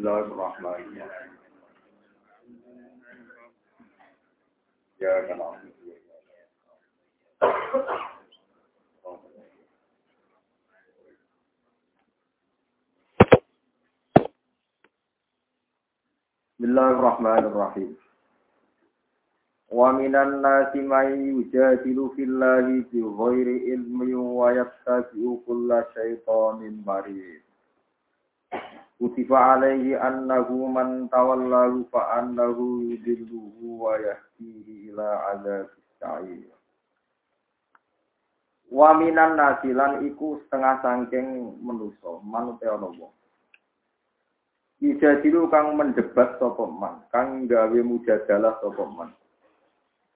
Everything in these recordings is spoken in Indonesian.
Bismillahirrahmanirrahim. Ya kenal. Bismillahirrahmanirrahim. Wa minan nasi may yujadilu fillahi bi ghairi ilmi wa yattabi'u kulla syaitanin marid. Kutiba alaihi annahu man tawallahu fa annahu yudilluhu wa yahdihi ila adzabis sa'ir. Wa minan nasilan iku setengah sangking menusa, manute ana wong. Ijadilu kang mendebat sapa man, kang gawe mujadalah sapa man.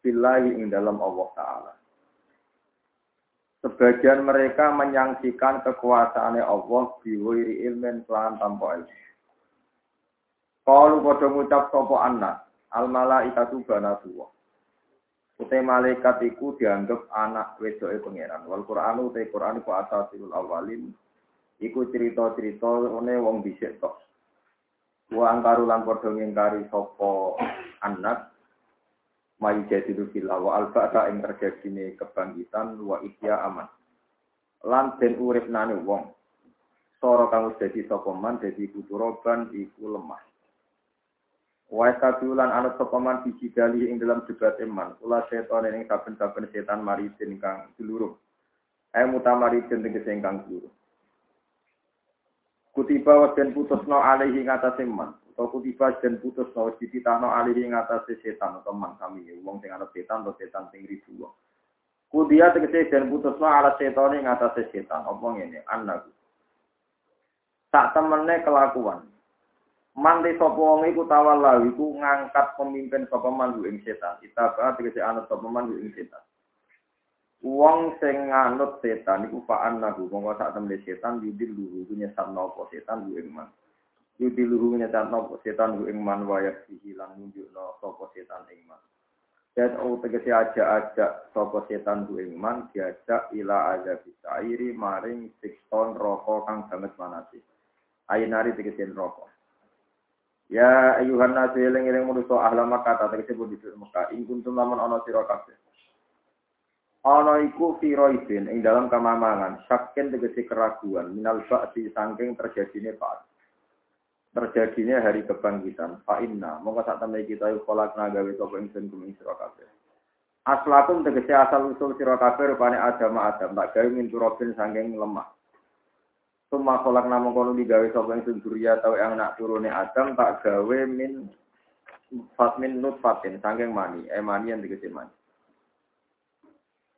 Billahi ing dalam Allah taala. Sebagian mereka menyangsikan kekuasaannya Allah biwiri ilmen kelan tanpa ilmu. Kalau pada ngucap sopo anak, al malaikatu banatullah. Utai malaikat iku dianggap anak wedoke pangeran. Wal Quran utai Quran iku asasil awalin. Iku cerita-cerita one wong bisik tok. Wa angkaru lan padha ngingkari sapa anak mayu jadidu fillah wa alfa ing terjadine kebangkitan wa ihya aman. Lan den urip nane wong. Sora kang wis dadi sapa man dadi kuturoban iku lemah. Wa sabiulan anut sapa man biji dali ing dalam debat iman. Kula setan ing saben-saben setan mari kang dulurung. Ayo mutamari tegese ingkang dulurung. Kutiba wa den putusno alaihi ngatasi man. Atau kutiba den putusno wis dititahno alaihi ngatasi setan atau man kami. Wong sing ana setan atau setan sing ribu. Kudia tegese den putusno ala setan ing ngatasi setan. Apa ngene? Anak. Tak temene kelakuan. Man de sapa wong iku tawalla iku ngangkat pemimpin sapa man ing setan. Kita tegese anut sapa man ing setan. Wong sing nganut setan iku fa'an nahu mongko sak temne setan yudil luhu nyesat nopo setan ku ing man. Yudil luhu nyesat nopo setan ku ing man waya hilang nunjukno sapa setan ing man. Dan o tegese aja-aja sapa setan ku ing man diajak ila aja bisairi maring sikton roko kang banget manasi. Ayinari tegese roko. Ya ayuhan nasu eling-eling manusa ahla Makkah tegese bodhi Mekah ing kuntum lamun ana sira kabeh. Ana iku firoidin ing dalam kamamangan saken tegesi keraguan minal ba'di saking terjadine pak terjadinya hari kebangkitan fa inna mongko sak temne kita iku kolak gawe sapa ingsun kum ing sira kabeh. Aslakum tegesi asal usul sira kabeh rupane adam adam tak gawe min turobin saking lemah. Suma kolak namung kono digawe sapa ingsun durya tau yang nak turune adam tak gawe min fatmin nutfatin saking mani eh mani yang tegesi mani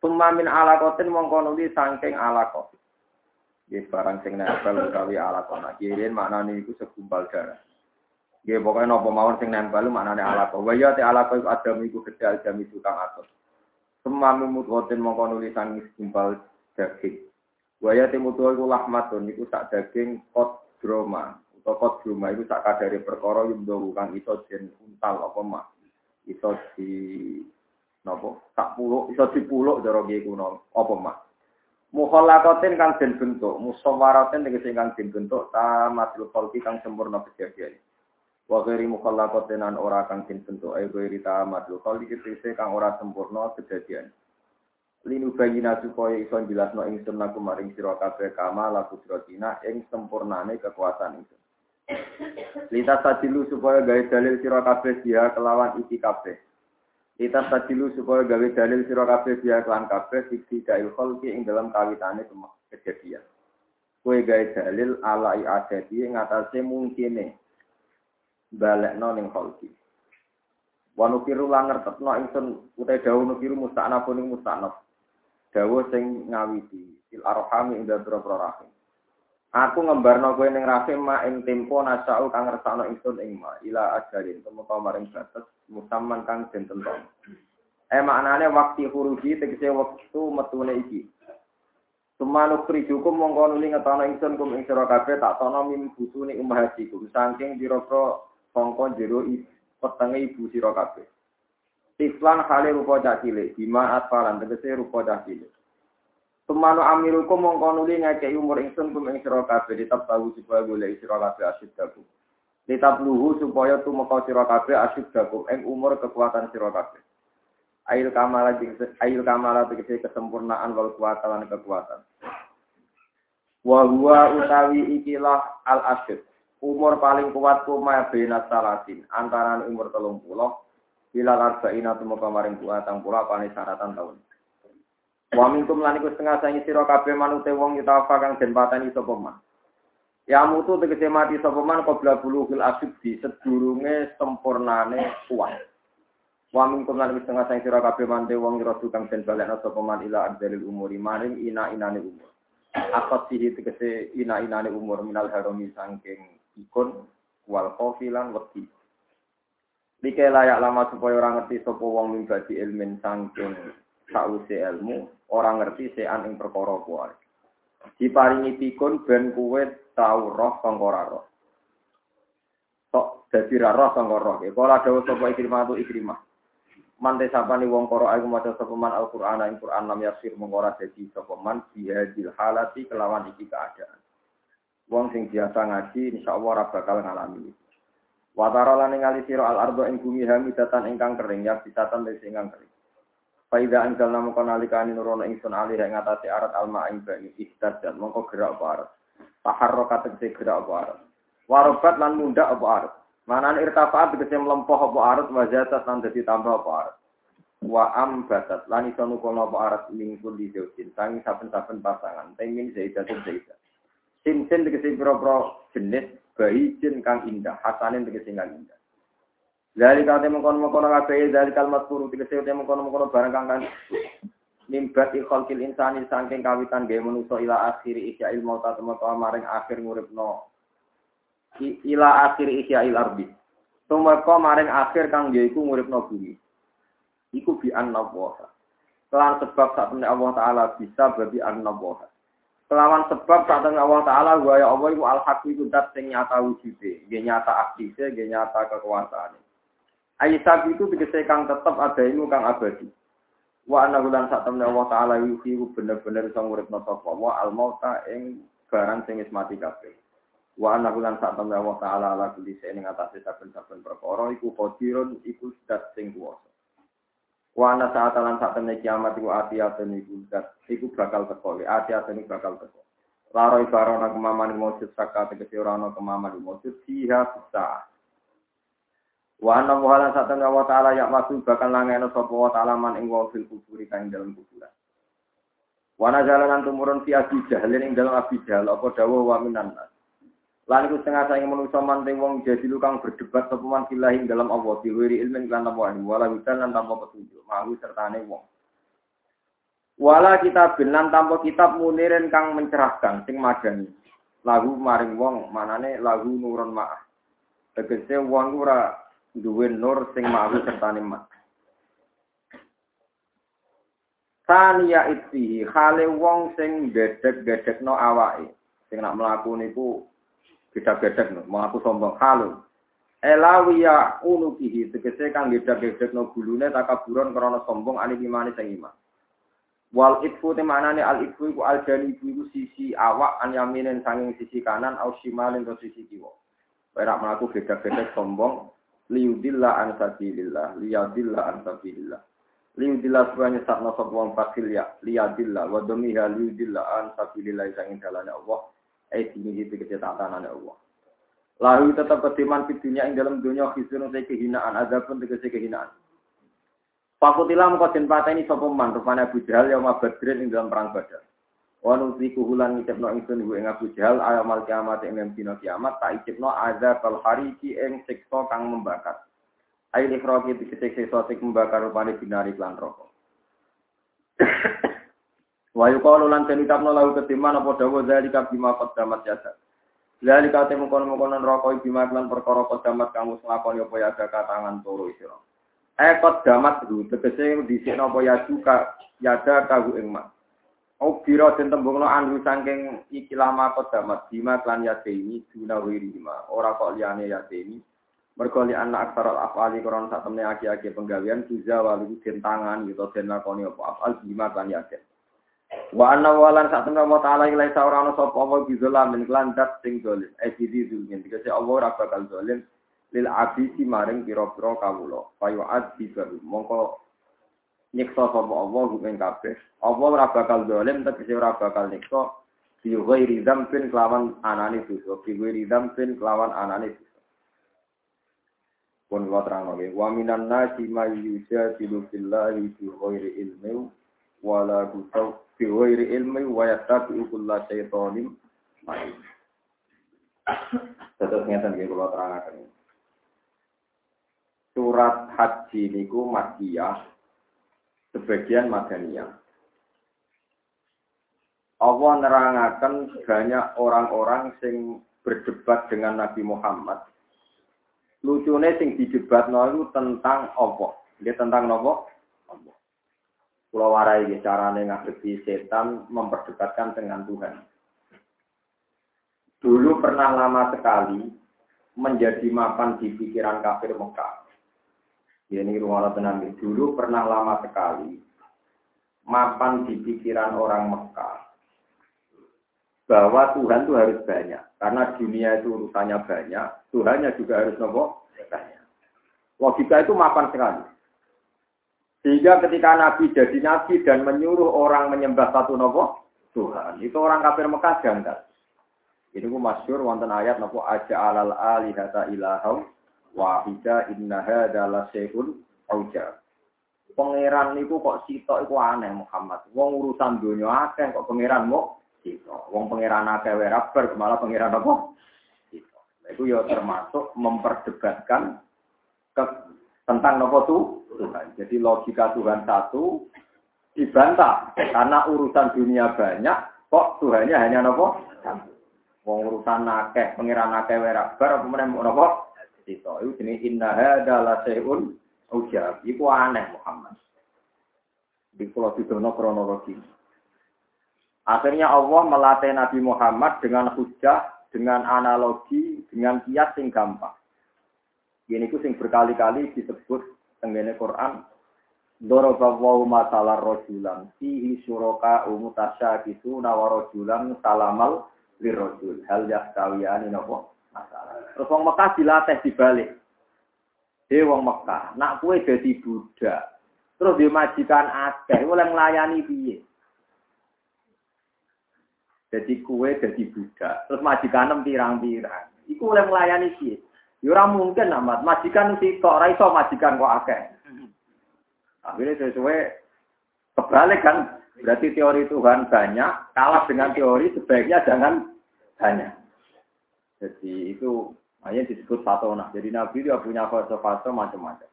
Summa min alakotin mongko nuli saking alakot. Nggih barang sing nempel utawi alakot. Nah, kirin maknane iku segumpal darah. Nggih pokoke napa mawon sing nempel maknane alakot. Wa ya te alakot adam iku gedal jam itu kang atos. Summa min mudghatin mongko nuli saking segumpal daging. Wa ya te mudghah iku lahmatun iku sak daging kot droma. Utawa kot droma iku sak kadare perkara yumdo kang iso den untal apa mah. Iso di Napa? Tak puluk iso dipuluk cara nggih kuno. Apa mak? Mukhallaqatin kang den bentuk, musawwaratin tegese kang den bentuk tamatul khalqi kang sempurna kejadian. Wa ghairi mukhallaqatin an ora kang den bentuk ae ghairi tamatul khalqi tegese kang ora sempurna kejadian. Linu bayina supaya iso jelasno ingsun laku maring sira kabeh kama laku sira ing sempurnane kekuasaan ingsun. Lita sadilu supaya gawe dalil sira kabeh dia kelawan iki kabeh. Kita sadilu supaya gawe dalil sira kabeh biya kelan kabeh fiksi dail kholki ing dalam kawitane semua kejadian. Kue gawe dalil ala i'adati ing atase mungkine balekno ning kholki. Wa nukiru lan ngertetno ingsun utai dawuh nukiru musta'nafun ing musta'naf. Dawuh sing ngawiti il arhami ing dalem rahim. Aku ngembarno kowe ning rahim ma ing tempo nasau kang ngersakno ingsun ing ma ila ajalin tumeka maring batas musamman kang den tenton. Eh maknane waktu huruji tegese wektu metune iki. Sumanu prijukum mongko nuli ngetono ingsun kum ing sira kabeh tak tono mim busune umahatikum saking pira-pira sangka jero petenge ibu sira kabeh. Tiflan hale rupa cak cilik, bima atfalan tegese rupa cak cilik. Tumanu amirukum mongko nuli umur ingsun kum ing sira kabeh tetep tahu supaya golek sira kabeh asyid daku. Litabluhu supaya tumeka sira kabeh asyik dakum ing umur kekuatan sira kabeh. Ail kamala ail kamala tegese kesempurnaan wal kuwatan kekuatan. Wa huwa utawi ikilah al asyid. Umur paling kuat kuma benat salatin antara umur telung puluh bila arba'ina tumeka maring kuatang pula pane syaratan tahun. Wa minkum lan iku setengah sangi sira kabeh manute wong yutafa kang den pateni sapa man. Ya mutu tegese mati sapa man qabla bulughil di sedurunge sempurnane kuat. Wa min kum lan setengah sang sira kabeh mante wong ira tukang den balekna sapa man ila adzalil umuri maring ina inane umur. Akot sihi tegese ina inane umur minal harami sangking ikon wal kofilan wedi. Dike layak lama supaya orang ngerti sapa wong mimbadi ilmin sangking sause ilmu, orang ngerti sean ing perkara kuwi. Diparingi pikun ben kuwe tau roh sangka roh. Sok dadi roh sangka roh. Kala dawuh sapa ikrimah tu ikrimah. Mante sapani wong koro aku maca sapa man Al-Qur'an ing Qur'an lam yasir mengora dadi sapa man bihadil halati kelawan iki keadaan. Wong sing biasa ngaji insyaallah ora bakal ngalami iki. Wa tara lan ningali sira al-ardo ing bumi hamidatan ingkang kering ya bisatan wis ingkang kering. Faida anjal namu kono alikani nurono ingsun alih ing atase arat alma ing bani istat dan mongko gerak apa arat. Taharrokat tegese gerak apa arat. Warobat lan munda apa arat. Manan irtafaat tegese mlempoh apa arat wajatat lan dadi tambah apa arat. Wa ambatat lan iso nukono apa arat mingkul di zaujin tangi saben-saben pasangan tengin zaidatun zaidat. Sin sin tegese pira-pira jenis bayi jin kang indah, hasanin tegese kang indah. Dari kate mengkono-mengkono kabeh dari kalimat turu tegese te mengkono-mengkono barang kang kan nimbat ikhalkil insani saking kawitan gawe manusa ila akhiri isya ilmu ta maring akhir nguripno ila akhir isya'il ardi. Tumeka maring akhir kang yaiku nguripno bumi. Iku bi annallaha. Kelan sebab saat temen Allah Ta'ala bisa babi annallaha. Kelawan sebab saat temen Allah Ta'ala wa ya Allah iku al-haq iku dat sing nyata wujude, nggih nyata aktive, nggih nyata kekuasaane. Aisyah itu tegese kang tetep ada ilmu kang abadi. Wa anna lan sak temen Allah Ta'ala iku bener-bener iso nguripno sapa wa al-mauta ing barang sing mati kabeh. Wa anna kulan sak temen Allah taala ala kulli shay'in ing atase saben-saben perkara iku qadirun iku zat sing kuwasa. Wa anna saat lan sak temen kiamat iku atiyatun iku zat iku bakal teko, atiyatun iku bakal teko. Laro ibarana kemaman mujud saka tegese ora ana kemaman mujud siha bisa. Wa anna muhalan temen Allah taala ya maksud bakal langeno sapa wa taala man ing wa fil kuburi kang dalam kuburan. Wana jalan tumurun fi abi jahlin ing dalam abi jahal apa dawuh wa minan nas. Lan iku setengah saing manusa manting wong jadi lukang berdebat sapa man billahi dalam Allah diwiri ilmin lan tanpa ilmu wala hudan lan tanpa petunjuk mahu sertane wong. Wala kita benan tanpa kitab munirin kang mencerahkan sing madani. Lagu maring wong manane lagu nurun ma'ah. Tegese wong ora duwe nur sing mahu sertane mak. Tania itfihi khale wong sing gedek-gedekno awake. Sing nak mlaku niku beda-beda no, mengaku sombong halun. Elawiya unukihi tegese kang beda-beda no gulune takaburon krana sombong ani imane sing iman. Wal itfu te manane al itfu iku al jani iku sisi awak an yaminen sanging sisi kanan au shimalin to sisi kiwa. Ora mlaku beda-beda sombong liudillah an sabilillah liyadillah an sabilillah. Liudillah supaya nyesatno sapa wong fakil ya liyadillah wa domiha liudillah an sabilillah sanging dalane Allah eh dini itu ketetanan Allah. Lalu tetap kediman di dunia yang dalam dunia khisun saya kehinaan, ada pun tegese kehinaan. Fakutilah muka den pateni sapa man rupane Abu Jahal yang Badrin ing dalam perang Badar. Wa nuziku hulan ngicipno ingsun iku ing Abu Jahal ayamal kiamat ing dina kiamat tak icipno azab al hariki ing siksa kang membakar. Ail ikhraqi diketik siksa sing membakar rupane binari lan rokok. Wa yuqalu lan tenitapno lahu ketiman apa dawa zalika bima qaddamat yasa. Zalika temu kono-kono neraka bima lan perkara qaddamat kamu nglakoni apa ya tangan turu sira. Eh qaddamat ru tegese dhisikno apa ya suka yada kagu ing. Oh biro den tembungno anu saking iki lama qaddamat bima lan yate ini duna wirima ora kok liyane yate ini. Mergo li anak aksara afali koron sak temne aki-aki penggawean tuza walu den tangan gitu den lakoni apa afal bima lan yate. Wa anna walan sak temen Allah taala ilai ora ana sapa apa bizolam min kelandat sing dolim. Eh bidi zulmin. Dikase Allah ora bakal dolim lil abisi maring pira-pira kawula. Fayu adzi baru. Mongko nyiksa sapa Allah ing kabeh. Allah ora bakal dolim tegese ora bakal nyiksa fi ghairi dzambin kelawan anane dosa. Fi ghairi dzambin kelawan anane dosa. Pun wa terang lagi. Wa minan nasi may yujadilu billahi fi ghairi ilmi wala gutaw fi ghairi ilmi wa yattabi'u kulla syaitonin main. Terus ngeten nggih kula terangaken. Surat haji niku Makkiyah sebagian Madaniyah. Allah nerangaken banyak orang-orang sing berdebat dengan Nabi Muhammad. Lucune sing didebat itu tentang apa? Dia tentang apa? Allah. Pulau warai carane ngadepi setan memperdebatkan dengan Tuhan. Dulu pernah lama sekali menjadi mapan di pikiran kafir Mekah. Ya, ini rumah tenang. Dulu pernah lama sekali mapan di pikiran orang Mekah bahwa Tuhan itu harus banyak. Karena dunia itu urusannya banyak, Tuhannya juga harus nopo banyak. Logika itu mapan sekali. Sehingga ketika Nabi jadi Nabi dan menyuruh orang menyembah satu nopo Tuhan, itu orang kafir Mekah janggal. Ini masyur wonten ayat nopo aja alal alihata ilahau wahida innaha adalah syai'un auja. Pangeran niku kok sitok iku aneh Muhammad. Wong urusan dunia akeh kok pangeran mau sitok. Wong pangeran akeh wae malah pangeran apa? Sitok. Itu ya termasuk memperdebatkan ke tentang nopo tuh Tuhan. Jadi logika Tuhan satu dibantah karena urusan dunia banyak kok Tuhannya hanya nopo satu. Wong urusan nakeh, pengiran nakeh werabar apa meneh nopo? Itu itu jenis indah adalah seun ujab. Iku aneh Muhammad. Di pulau Sidono kronologi. Akhirnya Allah melatih Nabi Muhammad dengan hujah, dengan analogi, dengan kias yang gampang. Ini sing berkali-kali disebut tenggene Quran. Doroba wa masalah rojulan. Fihi syuroka umutasya gitu nawarojulan salamal lirojul. Hal nopo masalah. Terus wong Mekah dilatih dibalik. Dia wong Mekah, nak kue jadi budak. Terus dia majikan akeh, oleh melayani piye. Jadi kue jadi budak. Terus majikan pirang-pirang. Iku oleh melayani piye. Ya mungkin amat. Majikan si kok ora iso majikan kok akeh. Akhirnya sesuai kebalik kan. Berarti teori Tuhan banyak, kalah dengan teori sebaiknya jangan banyak. Jadi itu hanya disebut fatona. Jadi Nabi dia punya fase-fase macam-macam.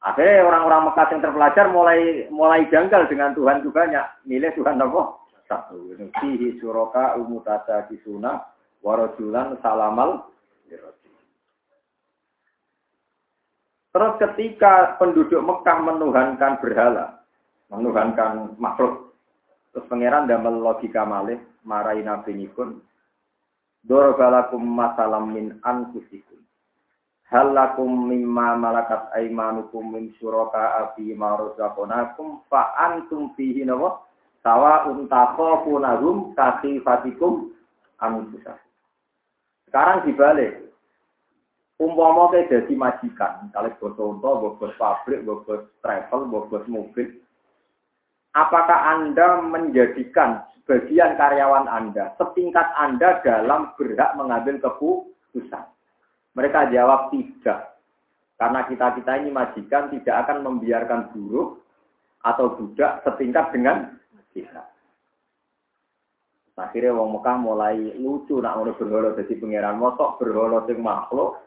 Akhirnya orang-orang Mekah yang terpelajar mulai mulai janggal dengan Tuhan itu banyak. Milih Tuhan apa? Satu. Fihi suroka umutasa kisuna warojulan salamal Terus ketika penduduk Mekah menuhankan berhala, menuhankan makhluk, terus pangeran damel logika malih marahi nabi nikun, dorobalakum masalam min anfusikum. Halakum mimma malakat aimanukum min syuraka afi maruzakonakum fa antum fihi nawa sawa untakhofunahum kasifatikum anfusakum. Sekarang dibalik. Umpama kayak jadi majikan, kalau bos contoh, bos pabrik, bos travel, bos mobil. Apakah Anda menjadikan sebagian karyawan Anda setingkat Anda dalam berhak mengambil keputusan? Mereka jawab tidak. Karena kita-kita ini majikan tidak akan membiarkan buruh atau budak setingkat dengan kita. Akhirnya wong Mekah mulai lucu nak ngono berhala dadi pangeran motok berhala sing makhluk.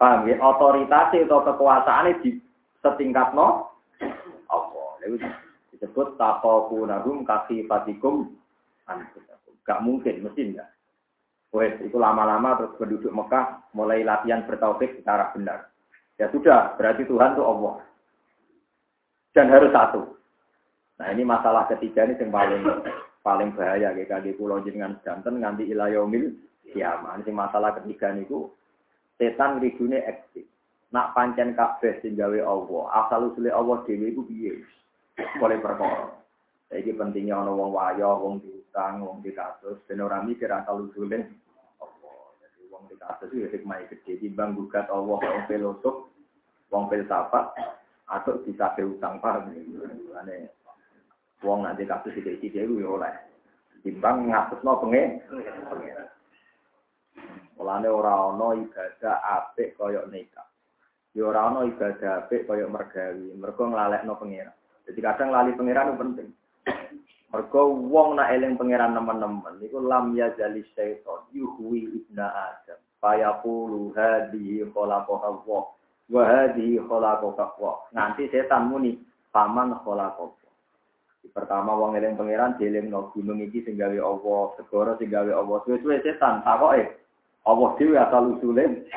Paham ya? Otoritas atau kekuasaan di setingkat no apa? Disebut nagum kaki fatikum Gak mungkin, mesti enggak. Wes, itu lama-lama terus penduduk Mekah mulai latihan bertauhid secara benar. Ya sudah, berarti Tuhan itu Allah. Dan harus satu. Nah ini masalah ketiga ini yang paling paling bahaya kayak kaki pulau jenengan jantan nganti ilayomil kiamat. Ini masalah ketiga niku setan rigune eksis. Nak pancen kabeh sing Allah, asal usule Allah dhewe iku piye? Oleh perkara. Saiki pentingnya ana wong wayo, wong diutang, wong di kasus, ben ora mikir asal usule. Jadi wong di kasus itu hikmah gede timbang gugat Allah wong filosof, wong filsafat atau bisa utang paham. Ane wong nanti kasus iki iki dhewe oleh. Timbang ngatusno pengen. Mulane ora ana ibadah apik kaya nikah. Ya ora ana ibadah apik kaya mergawi, mergo nglalekno pengiran. Jadi kadang lali pengiran itu penting. Mergo wong nak eling pangeran nemen-nemen niku lam ya jali syaiton yuhwi ibna adam. Fayaqulu hadhihi khalaqaha Allah wa hadhihi Allah. Nanti setan muni paman khalaqaha. Pertama wong eling pangeran dielingno gunung iki sing gawe Allah, segara sing gawe Allah. Suwe-suwe setan takoke Allah dhewe asal usule.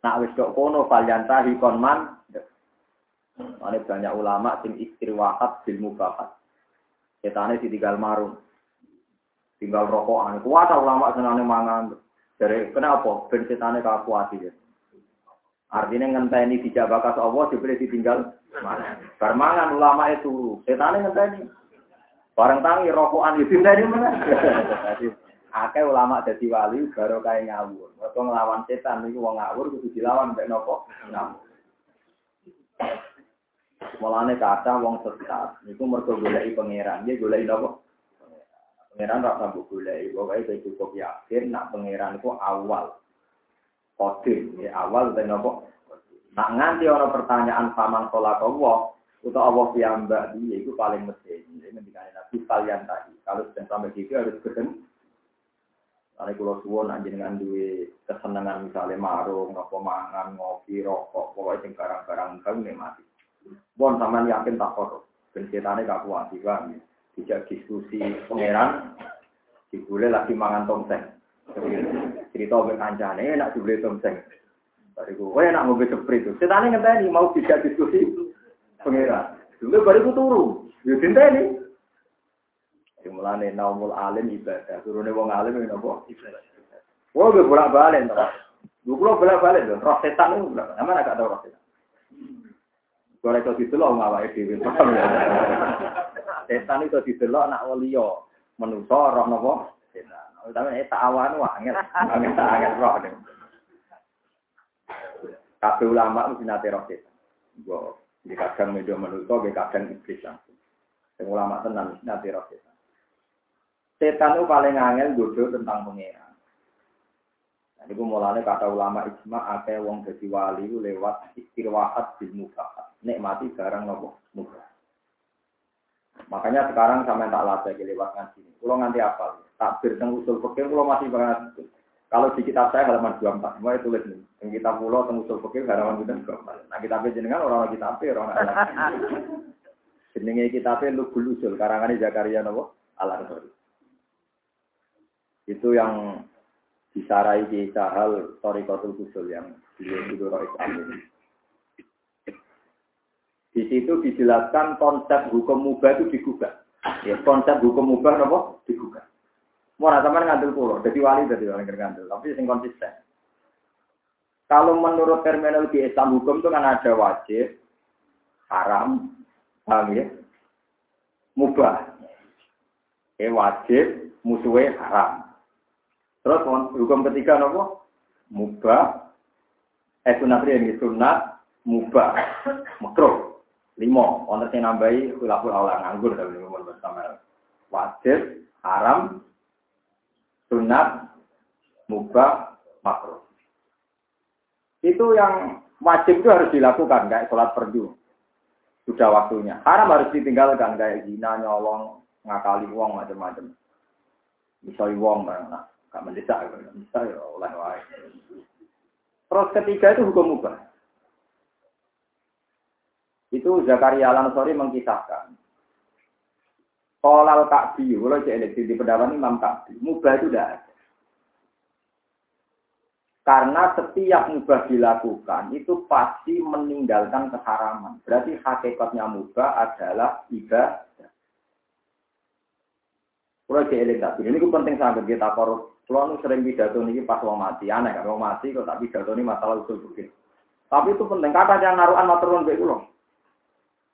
Nak wis kok kono falyantahi konman. Ada banyak ulama sing istiwahat bil mubahat. Setane ditinggal marung. Tinggal rokokan. Kuat ulama senane mangan. Dari kenapa? Ben setane kakuati ya. Artinya ngenteni tidak bakas Allah dibeli ditinggal Bar mangan ulama itu. Setane ngenteni. Bareng tangi rokokan itu dari mana? Akeh ulama jadi wali baru kayak ngawur. Waktu ngelawan setan itu wong ngawur kudu dilawan mbek nopo ngawur. Mulane kata wong sesat niku mergo goleki pangeran, nggih goleki napa? Pangeran ra sambut goleki, pokoke saya cukup yakin nak pangeran iku awal. Kode, ya awal dan napa? Nak nganti ana pertanyaan paman kolak Allah, utawa Allah piyambak dia itu paling mesti. Ini ngendikane Nabi kalian tadi. Kalau sudah sampai situ harus ketemu. Kalau kulo suwon dengan duwe kesenangan misalnya marung, ngopo mangan, ngopi, rokok, pokoknya sing barang-barang bang mati. Bon sampean yakin tak kotor. Ben setane gak kuat juga. Tidak diskusi pangeran, dibule lagi mangan tongseng. Cerita ke kancane enak dibule tongseng. Bariku, kowe enak ngombe seprit itu. Setane ngenteni mau tidak diskusi pangeran. Dulu bariku turu. Yo dinteni. Dimulane naumul alim ibadah. Turune wong alim ngene apa? Ibadah. Gue bolak-balik to. Gue bolak-balik to. Roh setan itu, agak tau roh setan. Kalau itu didelok ngawake dhewe. Setan itu didelok nak waliya. Menungso roh napa? Setan. Tapi tak awan wae angel. Angel tak angel roh. Kabeh ulama mesti nate roh setan. Go di kadang media menungso, di kadang iblis langsung. Yang ulama tenan mesti nate roh setan. Setan itu paling angel bodoh tentang pengeran. Ini gue mulanya kata ulama ijma, ada wong jadi wali lewat istirwahat bil mubahat nikmati barang nopo murah. Makanya sekarang sama tak latih lewat ngaji ini. Kalau nanti apa? Takbir tentang usul fikih, kalau masih banget. Kalau di kitab saya halaman 24, semua itu tulis nih. Yang kita pulau tentang usul fikih halaman 24. Nah kitab jenengan orang kitab orang anak. Jenenge kitabnya Lubul Usul, karangan Zakaria nopo al Itu yang disarai di Sahal Torikotul Usul yang beliau itu ini. Di situ dijelaskan konsep hukum mubah itu digugat. Ya, konsep hukum mubah apa? Digugat. Mau sama ngandel pulau, jadi wali jadi orang ngandel, tapi sing konsisten. Kalau menurut terminologi Islam hukum itu kan ada wajib, haram, paham ya? Mubah. Eh wajib, musuhnya haram. Terus hukum ketiga apa? Mubah, eh sunat ini sunat, mubah, makruh. Lima, wonten sing nambahi khilaful aula nganggur tapi mun bersama. Wajib, haram, sunat, mubah, makruh. Itu yang wajib itu harus dilakukan kayak sholat fardu. Sudah waktunya. Haram harus ditinggalkan kayak zina, nyolong, ngakali wong macam-macam. Misoi wong nah, gak mendesak, bisa ya oleh wae. Terus ketiga itu hukum mubah. Itu Zakaria Al-Ansori mengkisahkan. Kolal Ka'bi, kalau cek di pendapat Imam Ka'bi, mubah itu tidak ada. Karena setiap mubah dilakukan itu pasti meninggalkan keharaman. Berarti hakikatnya mubah adalah ibadah. Kalau eling ini penting sangat kita korup. Kalau sering pidato ini pas mau mati, aneh kan mau mati kok tak pidato ini masalah usul begitu. Tapi itu penting, kata yang naruhan maturun baik loh.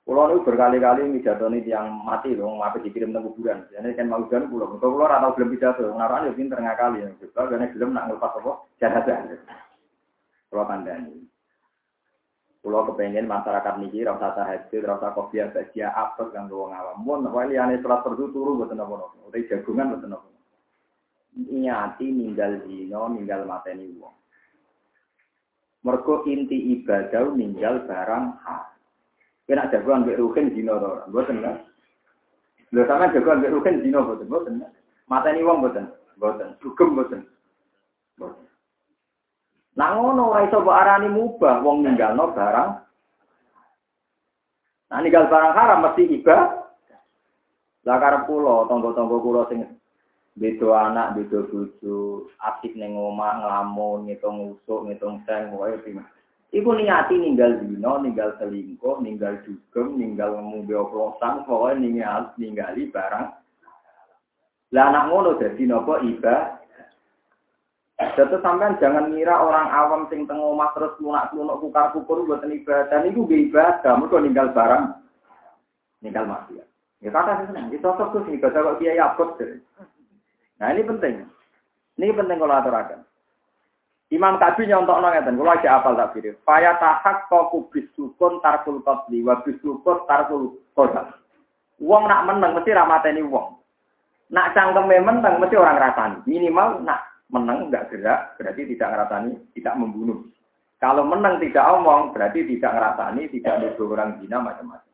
Pulau itu berkali-kali mijatoni yang mati loh, ngapain dikirim ke kuburan. Jadi kan mau jalan pulau. Kalau pulau atau belum pidato, naruhan ya pinter ngakali. Juga karena belum nak ngelepas apa, jenazah. Pulau kandani. Pulau kepengen masyarakat niki rasa tahajud, rasa kopi bahagia apa yang doang awam. Mun, wali ane sholat perdu turu nopo nopo. Udah jagungan buat nopo. Nyati ninggal dino, ninggal mateni wong. Mergo inti ibadah ninggal barang hak. Kena jagoan mbek rukin dino to. Mboten kan. Lho sampean jagoan mbek rukin dino mboten, mboten. Mateni wong mboten. Mboten. Sugem mboten. Mboten. Nah ngono ora iso mbok arani mubah wong ninggalno barang. Nah ninggal barang haram mesti iba. Lah karep kula, tangga-tangga kula sing beda anak, beda bojo, asik ning omah nglamun, ngitung usuk, ngitung seng, wae Iku niati ninggal dino, ninggal selingkuh, ninggal dugem, ninggal ngombe oplosan, pokoknya ninggal ninggali barang. Lah anak ngono dadi napa iba. Jadi sampean jangan ngira orang awam sing teng omah terus lunak-lunak kukar-kukur buat ibadah. Niku ge ibadah, mergo ninggal barang. Ninggal maksiat. Ya kata sih seneng, cocok tuh sini baca kok kiai abot. Nah ini penting. Ini penting kalau aturakan. Imam Kabi nyontok nong ngeten, kula aja apal tak pikir. Faya tahak kok bisukun tarkul qatli wa bisukun tarkul qadar. Wong nak menang mesti ra mateni wong. Nak cangkeme menang mesti orang rasani. Minimal nak menang enggak gerak berarti tidak ngerasani, tidak membunuh. Kalau menang tidak omong berarti tidak ngerasani, tidak nuduh orang zina macam-macam.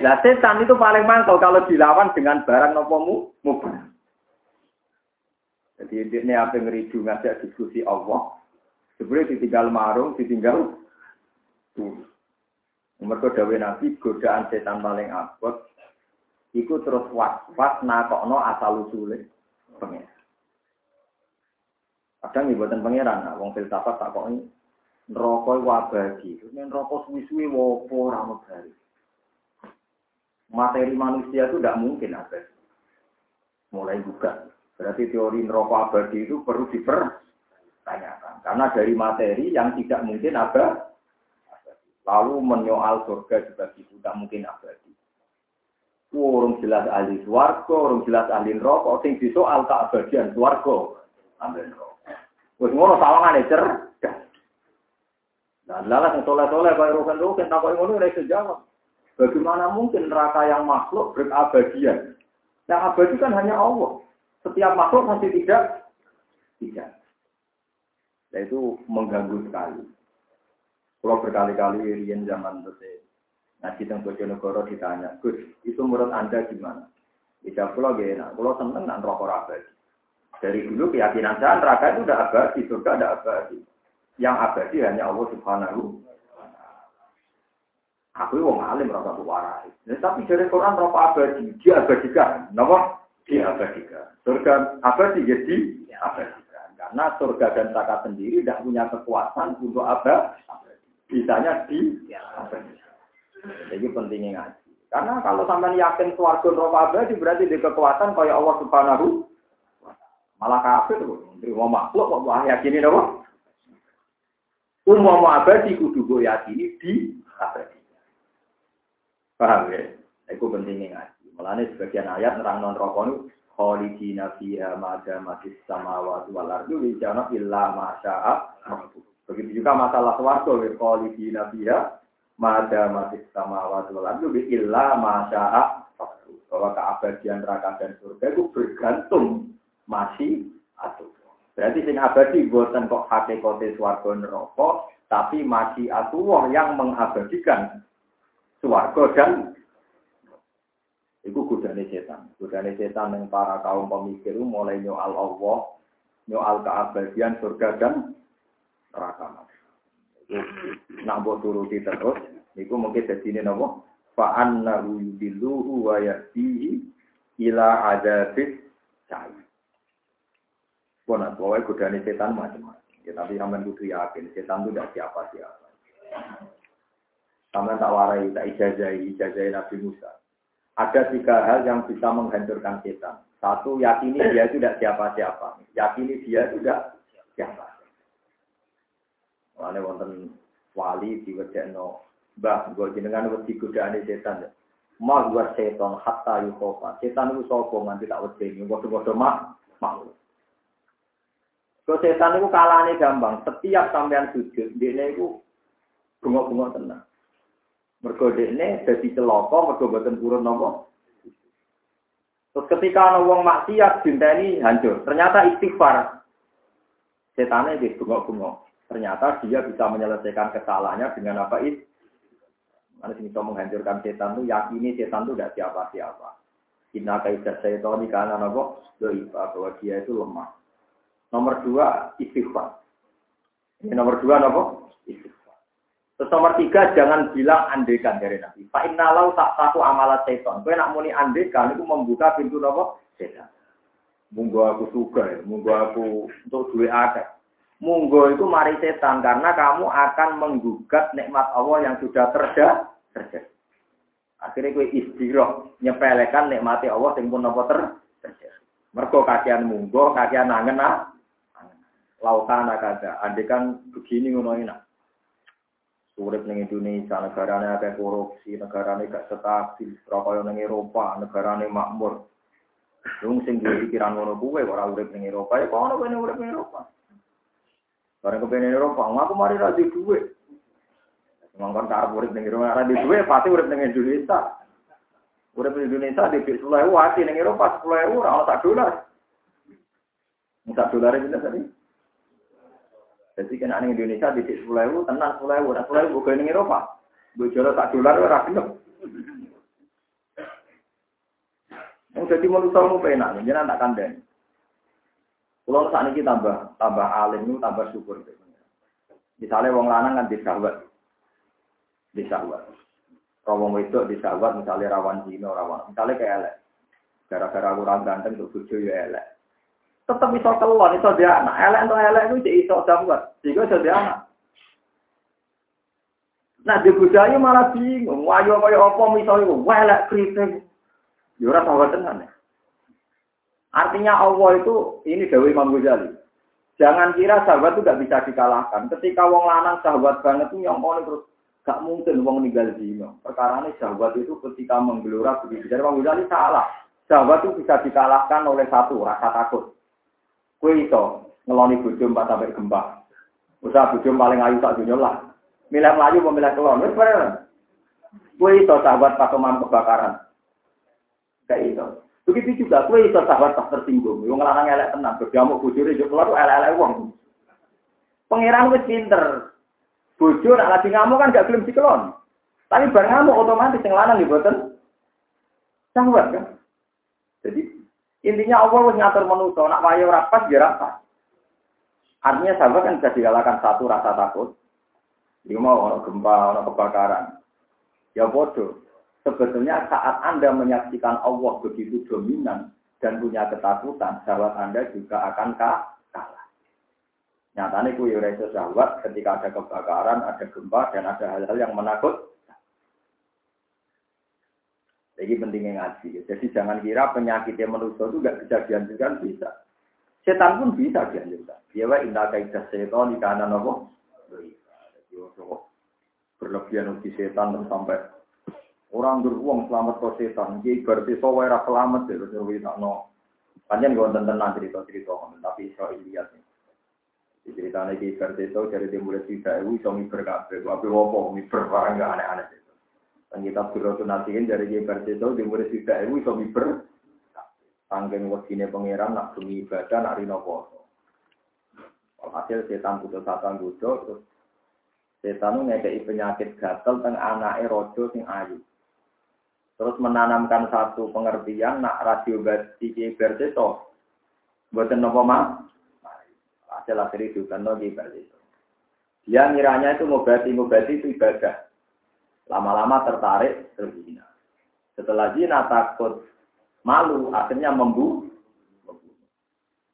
Nah setan itu paling mantap kalau dilawan dengan barang nopomu mubah. Jadi ini apa ngeridu ngajak diskusi Allah. Sebenarnya ditinggal marung, ditinggal tuh. Mereka dawe nabi godaan setan paling abot. Iku terus was-was nakokno asal usule pengen. Kadang buatan pangeran, nah, wong filsafat tak kok ini neraka wabagi. Ini neraka suwi-suwi wopo ramo dari. Materi manusia itu tidak mungkin ada. Mulai buka. Berarti teori neraka abadi itu perlu dipertanyakan. Karena dari materi yang tidak mungkin ada, lalu menyoal surga juga tidak mungkin abadi. Orang jelas ahli suarga, orang jelas ahli neraka, sing disoal keabadian suarga, ambil neraka. Wes ngono sawangane cerdas. Nah, lalas yang soleh-soleh kaya rukin-rukin, tak kaya ngono ora jawab. Bagaimana mungkin neraka yang makhluk berabadian? Yang abadi kan hanya Allah. Setiap makhluk masih tidak tidak. Nah, itu mengganggu sekali. Kalau berkali-kali Rian zaman itu ngaji tentang Bojonegoro ditanya, Gus, itu menurut Anda gimana? Bisa pulau gak pulau seneng dan rokok abadi. Dari dulu keyakinan saya neraka itu udah abadi, surga ada abadi. Yang abadi hanya Allah Subhanahu Aku wong alim rasa warai. Nah, tapi dari Quran rokok abadi, dia abadikan. Nama diabadikan. Surga abadi jadi abadikan. Karena surga dan neraka sendiri tidak punya kekuatan untuk apa? Bisanya di abadikan. Jadi pentingnya ngaji. Karena kalau sampai yakin suarga neraka abadi berarti di kekuatan kayak Allah Subhanahu malah kafir tuh. Mau makhluk kok wah yakini apa? Umum abadi kudu gue yakini di abadi. Paham ya? Itu pentingnya ngaji. Mulane sebagian ayat nerang non rokok khalidina fiha mada matis samawati wal ardi wa jana illa ma Begitu juga masalah swarga wa khalidina fiha mada matis samawati wal ardi illa ma Bahwa keabadian neraka dan surga itu bergantung masih atau Berarti sing abadi buatan kok hakikate swarga neraka, tapi masih atuh yang mengabadikan swarga dan Iku godane setan. Godane setan yang para kaum pemikir mulai nyoal Allah, nyoal keabadian surga dan neraka. Nak buat turuti terus, iku mungkin jadi ini nopo. Fa'an nahu yudiluhu wa yahdihi ila adabis cai. Pona, pokoknya godane setan macam-macam. Ya, tapi sampean kudu yakin, setan itu tidak siapa-siapa. Sampean tak warai, tak ijazahi, ijazahi Nabi Musa. Ada tiga hal yang bisa menghancurkan setan. Satu, yakini dia itu tidak siapa-siapa. Yakini dia tidak siapa. Wale wonten wali di no Mbah, gue jenengan wedi godaan setan. Ma gua setan hatta yukofa. Setan itu sapa nganti tak wedi. Bodoh-bodoh mak makhluk. Kalau setan itu kalahnya gampang. Setiap sampean sujud, dia itu bunga-bunga tenang. Mergo dekne dadi celaka mergo boten purun napa. Terus ketika ana wong maksiat dinteni hancur. Ternyata istighfar. Setannya di bunga-bunga. Ternyata dia bisa menyelesaikan kesalahannya dengan apa itu? Mana sih bisa menghancurkan setan tuh yakini setan tuh tidak siapa-siapa. Inna kaidah setan di kanan apa? Doiba bahwa dia itu lemah. Nomor dua istighfar. Ini nomor dua apa? Istighfar. Terus nomor tiga jangan bilang andekan dari Nabi. Pak Innalau tak tahu amalat setan. Kau nak muni andekan itu membuka pintu apa? Setan. Munggu aku suka munggu aku untuk duit akeh munggo itu mari setan karena kamu akan menggugat nikmat Allah yang sudah terjadi. terjadi. Akhirnya gue istirahat nyepelekan nikmati Allah yang pun apa terjadi. Mergo kakian munggo, kakian nangen ah. Lautan ada, andai kan begini ngono enak. Urip ning Indonesia, negarane akeh korupsi, negarane gak stabil, kaya ning Eropa, negarane makmur. Wong sing duwe pikiran ngono kuwe ora urip ning Eropa, ya kono kene urip ning Eropa. Barang kepengen Eropa, aku mari ra di duwe. Ngongkon karep urip ning Eropa ra di duwe, pasti urip ning Indonesia. Urip ning Indonesia di 10.000 ati ning Eropa 10.000 ora ono sak dolar. Sak dolar itu tadi. Jadi kena ning Indonesia di 10.000 tenan 10.000, ora 10.000 bukan ning Eropa. Bojone sak dolar ora gelem. Yang jadi manusia mau penak, jangan tak kandang. Kalau saat ini tambah tambah alim itu tambah syukur. Misalnya wong lanang kan disawat, disawat. Kalau itu disawat, misalnya rawan zino, rawan. Misalnya kayak elek. Gara-gara kurang ganteng tuh bojo ya elek. Tetap bisa keluar, bisa dia anak. Elek atau elek itu jadi iso dawat. Jika bisa dia anak. Nah, di budaya malah bingung. Wayo kaya apa misalnya, wah elek kritik. Ya sahabat tenan ya. Artinya Allah itu ini Dewi Imam Ghazali. Jangan kira sahabat itu gak bisa dikalahkan. Ketika wong lanang sahabat banget itu mau terus gak mungkin wong ninggal dino. Perkara ini sahabat itu ketika menggelora begitu. Jadi Imam Ghazali salah. Sahabat itu bisa dikalahkan oleh satu rasa takut. Kue itu ngeloni bujum pas sampai gempa. Usaha bujum paling ayu tak dunia lah. Milih melayu pemilih kelon. Kue itu sahabat pakeman kebakaran. Kayak itu. Begitu juga kue itu sahabat tak tersinggung. Yang ngelarang elek tenang. Berjamuk bujur itu keluar tuh elek-elek uang. Pengiran wis pinter. Bujur nak lagi ngamuk kan gak belum dikelon. Tapi barang ngamuk otomatis yang lanang dibuatan sahabat kan. Jadi intinya Allah wis ngatur manusia. Nak wayo rapat dia rapat. Artinya sahabat kan bisa digalakkan satu rasa takut. Dia mau gempa, ono kebakaran. Ya bodoh. Sebetulnya saat Anda menyaksikan Allah begitu dominan dan punya ketakutan, sahabat Anda juga akan kalah. Nyatanya kuwi reso sahabat ketika ada kebakaran, ada gempa, dan ada hal-hal yang menakut. Jadi pentingnya ngaji. Jadi jangan kira penyakitnya manusia itu nggak bisa dihancurkan, bisa. Setan pun bisa dihancurkan. Ya wa indah kaidah setan di kanan apa? Berlebihan uji setan sampai Orang beruang selamat kau setan, jadi berarti soal era selamat ya, terus cerita no. Panjang gue tentang cerita cerita, tapi saya lihat nih. Di cerita lagi berarti itu dari dimulai cerita itu bisa miber kafe, tapi wopo miber gak aneh-aneh. Dan kita perlu tuh nantiin dari berarti itu dimulai cerita itu bisa miber. Tanggung waktunya pangeran nak bumi ibadah nak rino poso. Hasil setan putus satan budo, terus setan ngekei penyakit gatel teng anake rojo sing ayu. Terus menanamkan satu pengertian nak radio iki berseto. Buatan nopo mah? Hasil akhir itu kan lagi berseto. Dia ngiranya itu ngobati-ngobati itu ibadah. Lama-lama tertarik terhina. Setelah zina takut malu, akhirnya membu.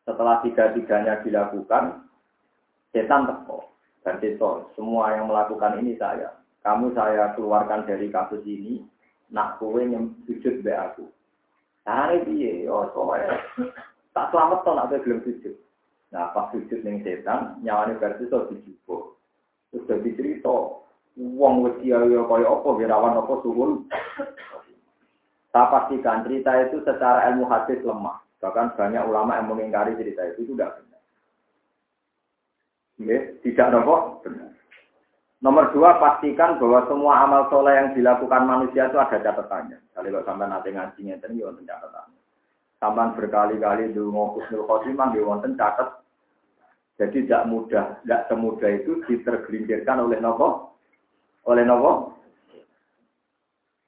Setelah tiga-tiganya dilakukan, setan teko. Dan semua yang melakukan ini saya. Kamu saya keluarkan dari kasus ini, nak kowe yang sujud be aku. Carane piye? Oh, soalnya tak selamat to nak gelem sujud. Nah, pas sujud ning setan, nyawane versi to dijupuk. Terus dadi Wong wis kaya kaya apa wirawan apa suhul. Saya pastikan cerita itu secara ilmu hadis lemah. Bahkan banyak ulama yang mengingkari cerita itu, itu tidak benar. Ya, tidak nopo benar. Nomor dua, pastikan bahwa semua amal soleh yang dilakukan manusia itu ada catatannya. Kalau kalau sampai nanti ngajinya itu, ya catatan. Sampai berkali-kali di kusnul khotimah, di wonten catat. Jadi tidak mudah, tidak semudah itu ditergelintirkan oleh nopo oleh nopo?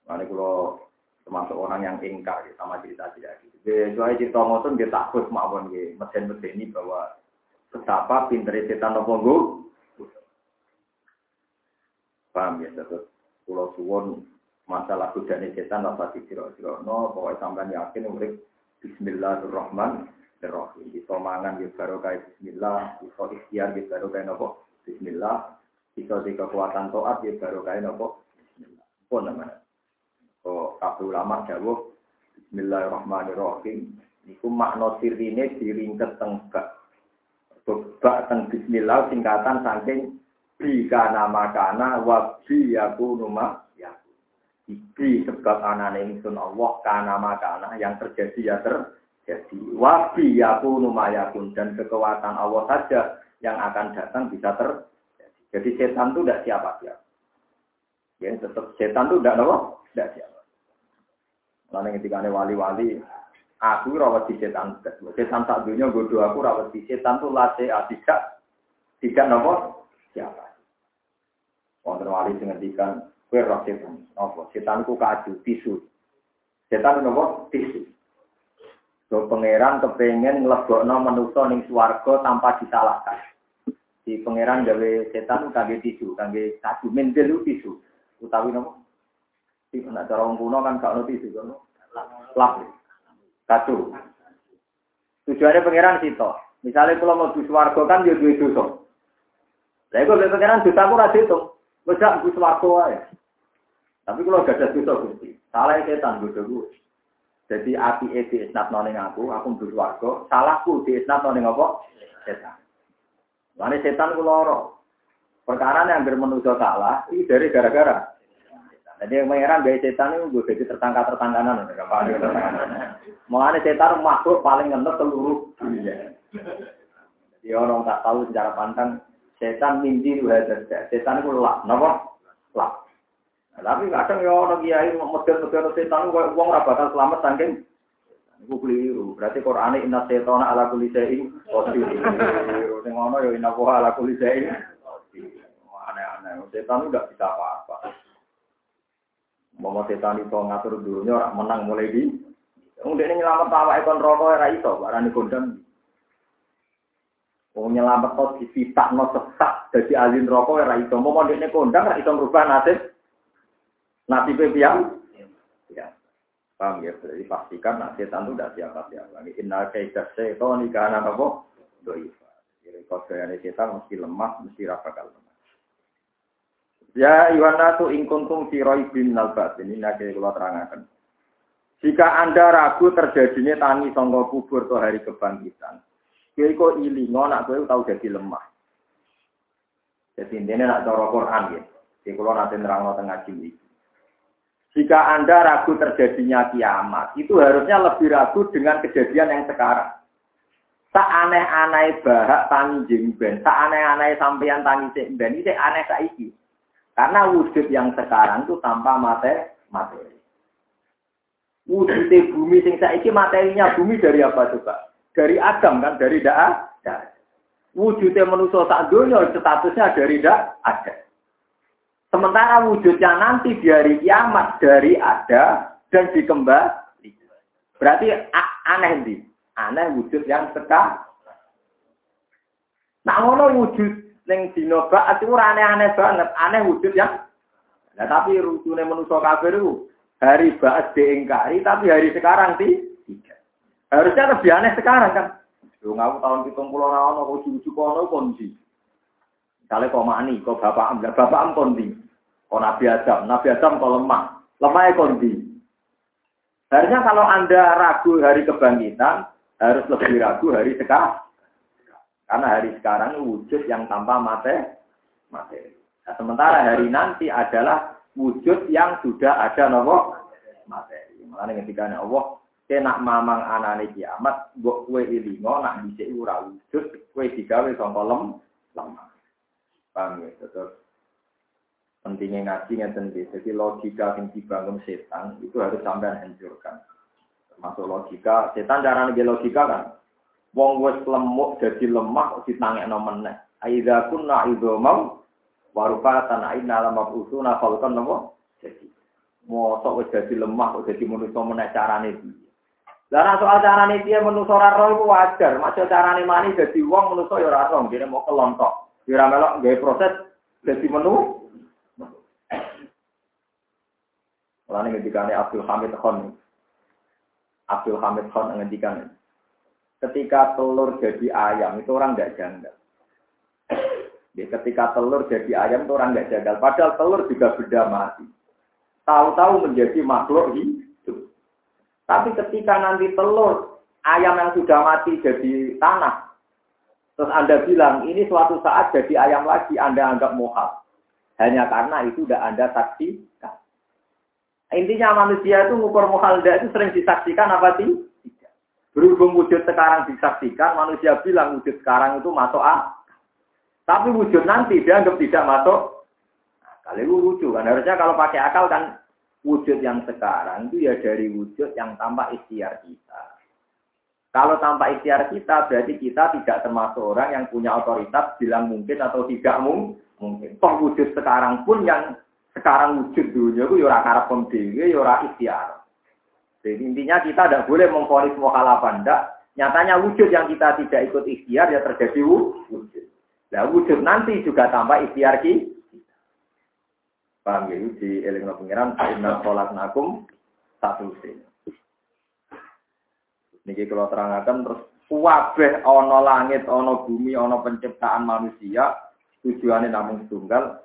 Mana kalau termasuk orang yang ingkar ya, sama cerita tidak gitu. Jadi soal cerita ngotot dia takut mawon ya mesin-mesin ini bahwa betapa pinter setan nopo go. Paham ya, terus pulau suwon masalah kudane setan apa sih kira-kira no pokoknya sampai yakin urip Bismillahirrahmanirrahim. Iso mangan baru kayak Bismillah, iso ikhtiar baru kayak nopo Bismillah, bisa di kekuatan toat ya baru kain apa. Pun namanya. Oh, kabeh ulama jawab Bismillahirrahmanirrahim. Niku makna sirine diringket teng bak. Bak teng Bismillah singkatan saking bika nama kana wa bi aku numa ya. Ibi sebab anane ingsun Allah kana makana yang terjadi ya terjadi. Wa bi aku numa yakun dan kekuatan Allah saja yang akan datang bisa ter jadi setan itu tidak siapa-siapa. Ya, tetap setan itu tidak apa? Tidak siapa. Lalu ketika ada wali-wali, aku rawat di setan. Setan tak dunia bodoh aku rawat di setan itu lase tidak tidak nopo siapa. Wonten wali sing ngendikan kowe roh setan. Apa? Setan ku kaju tisu. Setan nopo tisu. So pangeran kepengen nglebokno manusa ning swarga tanpa disalahkan di pangeran gawe setan kangge tisu, kangge kacu mentil tisu. Utawi nopo? Di nak cara wong kuno kan gak ono tisu kan. Lap. Kacu. Tujuannya pangeran situ. Misalnya kalau mau di swarga kan dia duwe dosa. Lah iku lek pangeran dosa aku ora diitung. Wis gak di swarga wae. Tapi kalau gak ada dosa Gusti, salah setan bodoh gue. Jadi api itu isnat noning aku, aku di swarga, salahku di isnat noning apa? Setan. Mana setan ku loro. Perkara yang bermenuju salah, ini dari gara-gara. Jadi yang mengeran gaya setan itu gue jadi tertangkap tertangkanan. Mengenai setan makhluk paling ngentot seluruh dunia. Jadi orang tak tahu secara pandang setan mimpi dua Setan itu lah, nopo lah. Tapi kadang ya orang kiai model-model setan itu uang bakal selamat saking Iku keliru. Berarti Quran inna setona ala kulli syai'in qadir. Ning ngono ya inna ala kulli syai'in Aneh-aneh. Setan udah bisa apa-apa. Mau setan itu ngatur dunia orang menang mulai di. Wong dene nyelamet awake kon rokok ora iso, barani kondang. Wong nyelamet kok no sesat dadi alin rokok ora iso. Mau dekne kondang ora iso merubah nasib. Nasibe piang? Ya. Paham ya? Jadi pastikan nah, setan itu tidak siapa-siapa. Inna kaidah setan anak apa? Doifa. Jadi kodayane setan mesti lemah, mesti rapakal lemah. Ya Iwana tu ingkuntum firoi bin nalbat. Ini nanti kalau terangkan. Jika Anda ragu terjadinya tangi songkok kubur atau hari kebangkitan, kue kok ilingo nak kue tahu jadi lemah. Jadi ini nak cara Quran ya. Jadi kalau nanti nerang tengah jili. Jika Anda ragu terjadinya kiamat, itu harusnya lebih ragu dengan kejadian yang sekarang. Tak aneh-aneh bahak tangi jengben, tak aneh-aneh sampeyan tangi jengben, ini aneh saiki. Karena wujud yang sekarang itu tanpa materi. materi. Wujud bumi sing saiki materinya bumi dari apa coba? Dari Adam kan, dari da'a. Wujudnya manusia saat dunia statusnya dari da'a ada. Sementara wujudnya nanti di hari kiamat dari ada dan dikembali. Berarti aneh nih. Aneh wujud yang sekarang. Nah, ngono wujud yang dinoba itu aneh-aneh banget. Aneh wujud yang Nah, tapi rutune manusia kafir itu hari ba'as diingkari, tapi hari sekarang tidak. Harusnya lebih aneh sekarang kan. Lu ngaku tahun pitung pulau rawan, kok cucu kono kondisi. Misalnya kok mani, kok bapak am, bapak am kondi. Kok Nabi Adam, Nabi Adam kok lemah. Lemahnya kondi. Harusnya kalau Anda ragu hari kebangkitan, harus lebih ragu hari sekarang. Karena hari sekarang wujud yang tanpa materi. materi. Nah, sementara hari nanti adalah wujud yang sudah ada nopo materi. Makanya ketika Allah kena mamang anane kiamat, mbok kue ilingo nak bisa ura wujud, kue digawe sangka lem lemah. Paham ya? Terus pentingnya ngaji ngeten Jadi logika yang dibangun setan itu harus sampai hancurkan. Termasuk logika, setan cara nih logika kan. Wong wes lemuk jadi lemah ditangekno meneh. Aidza kunna idzamau warufatan aina lam mabusuna khalqan napa? Jadi mosok wis dadi lemah kok dadi manusa meneh carane piye. Lah soal carane piye manusa ora roh iku wajar, maksud carane mani dadi wong manusa ya ora roh, mau kelontok. Ora melok gawe proses dadi menu. Mulane ketika Abdul Hamid Khan Abdul Hamid Khan ngendikan ketika telur jadi ayam itu orang nggak janggal. Ya, ketika telur jadi ayam itu orang nggak janggal. Padahal telur juga benda mati. Tahu-tahu menjadi makhluk hidup. Tapi ketika nanti telur ayam yang sudah mati jadi tanah, terus Anda bilang ini suatu saat jadi ayam lagi, Anda anggap mohal. Hanya karena itu sudah Anda saksikan. Intinya manusia itu ngukur mohal itu sering disaksikan apa sih? Berhubung wujud sekarang disaksikan, manusia bilang wujud sekarang itu masuk A. Tapi wujud nanti dianggap tidak masuk. Nah, kali itu lucu kan. Harusnya kalau pakai akal kan wujud yang sekarang itu ya dari wujud yang tanpa ikhtiar kita. Kalau tanpa ikhtiar kita, berarti kita tidak termasuk orang yang punya otoritas bilang mungkin atau tidak mungkin. Toh wujud sekarang pun yang sekarang wujud dunia itu ya karena pemdewe, ya ikhtiar. Jadi intinya kita tidak boleh memfonis mukhalafa ndak. Nyatanya wujud yang kita tidak ikut ikhtiar ya terjadi wujud. Nah wujud nanti juga tanpa ikhtiar kita. Paham ya? Di elingno pengiran, Inna sholat nakum satu sin. Niki kalau terangkan terus wabeh ono langit, ono bumi, ono penciptaan manusia, tujuannya namun tunggal,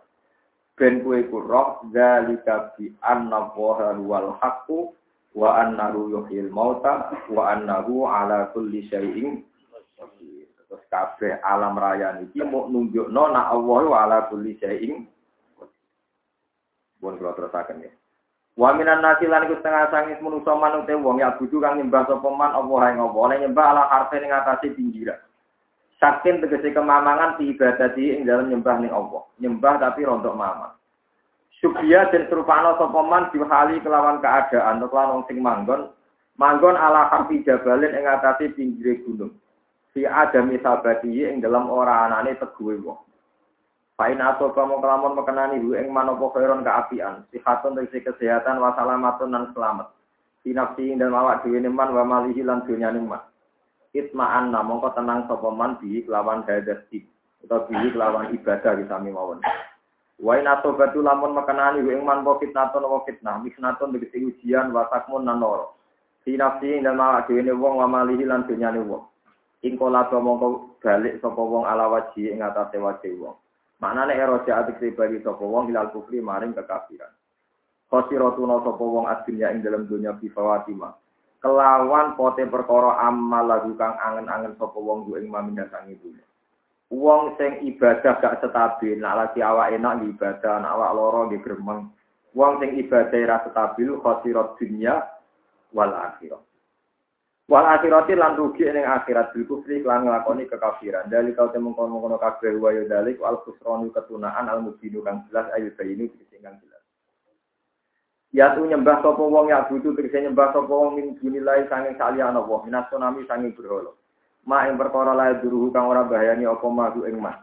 ben kue kurok, zalika bi anna wal haqqu wa annahu yuhyil mauta wa annahu ala kulli syai'in terus kabeh alam raya niki mau nunjukno nak Allah wa ala kulli syai'in. Pun kula terusaken ya wa minan nasi lan iku setengah sangis manusa manute wong ya butuh kang nyembah sapa man Allah ing Allah oleh nyembah ala harfe ning atase pinggiran. Sakin tegese kemamangan di ibadah ing dalam nyembah ning Allah nyembah tapi rontok mamang Subia dan serupano sopoman dihali kelawan keadaan, kelawan sing manggon, manggon ala harfi jabalin ing atase pinggir gunung. Si ada misabati ing dalam ora anane teguwe wong. Pain aso kamu kelamun mekenani hu ing manopo khairon kaapian, sihatun tegese kesehatan wasalamatun dan selamat. Sinapsi ing dalam awak dhewe man wa malihi lan dunyane man. Itma'an namangka tenang sapa man bi kelawan hadasti utawa bi kelawan ibadah disami mawon. Wa in atobatu lamun makanani wa ing man wa fitnatun wa fitnah, misnatun tegese ujian wa takmun nan loro. Fi nafsi ing dalem awak dhewe wong wa malihi lan dunyane wong. Ing kala mongko balik sapa wong ala waji ing atase wong. Maknane eroja atik bagi sapa wong hilal kufri maring kekafiran. Khosiratuna sapa wong adunya ing dalam dunya bi fawatima. Kelawan pote perkara amal lagu kang angen-angen sapa wong ing maminda sang ibu. Wong sing ibadah gak stabil, nak lagi awak enak ibadah, nak awak loro di gremeng. Wong sing ibadah ra stabil khosirat dunya wal akhirah. Wal akhirat lan rugi ning akhirat. Bil kufri lan nglakoni kekafiran. Dari kau temu kono-kono kabeh wa dalik. Wal khusranu ketunaan al mubinu kang jelas. Ayu bayinu kang jelas. Ya tu nyembah sapa wong ya butuh tegese nyembah sapa wong min dunilai sanging saliyane Allah, minas tsunami sanging berhala. Ma ing perkara lae duruhu kang ora bahayani apa madu ing ma.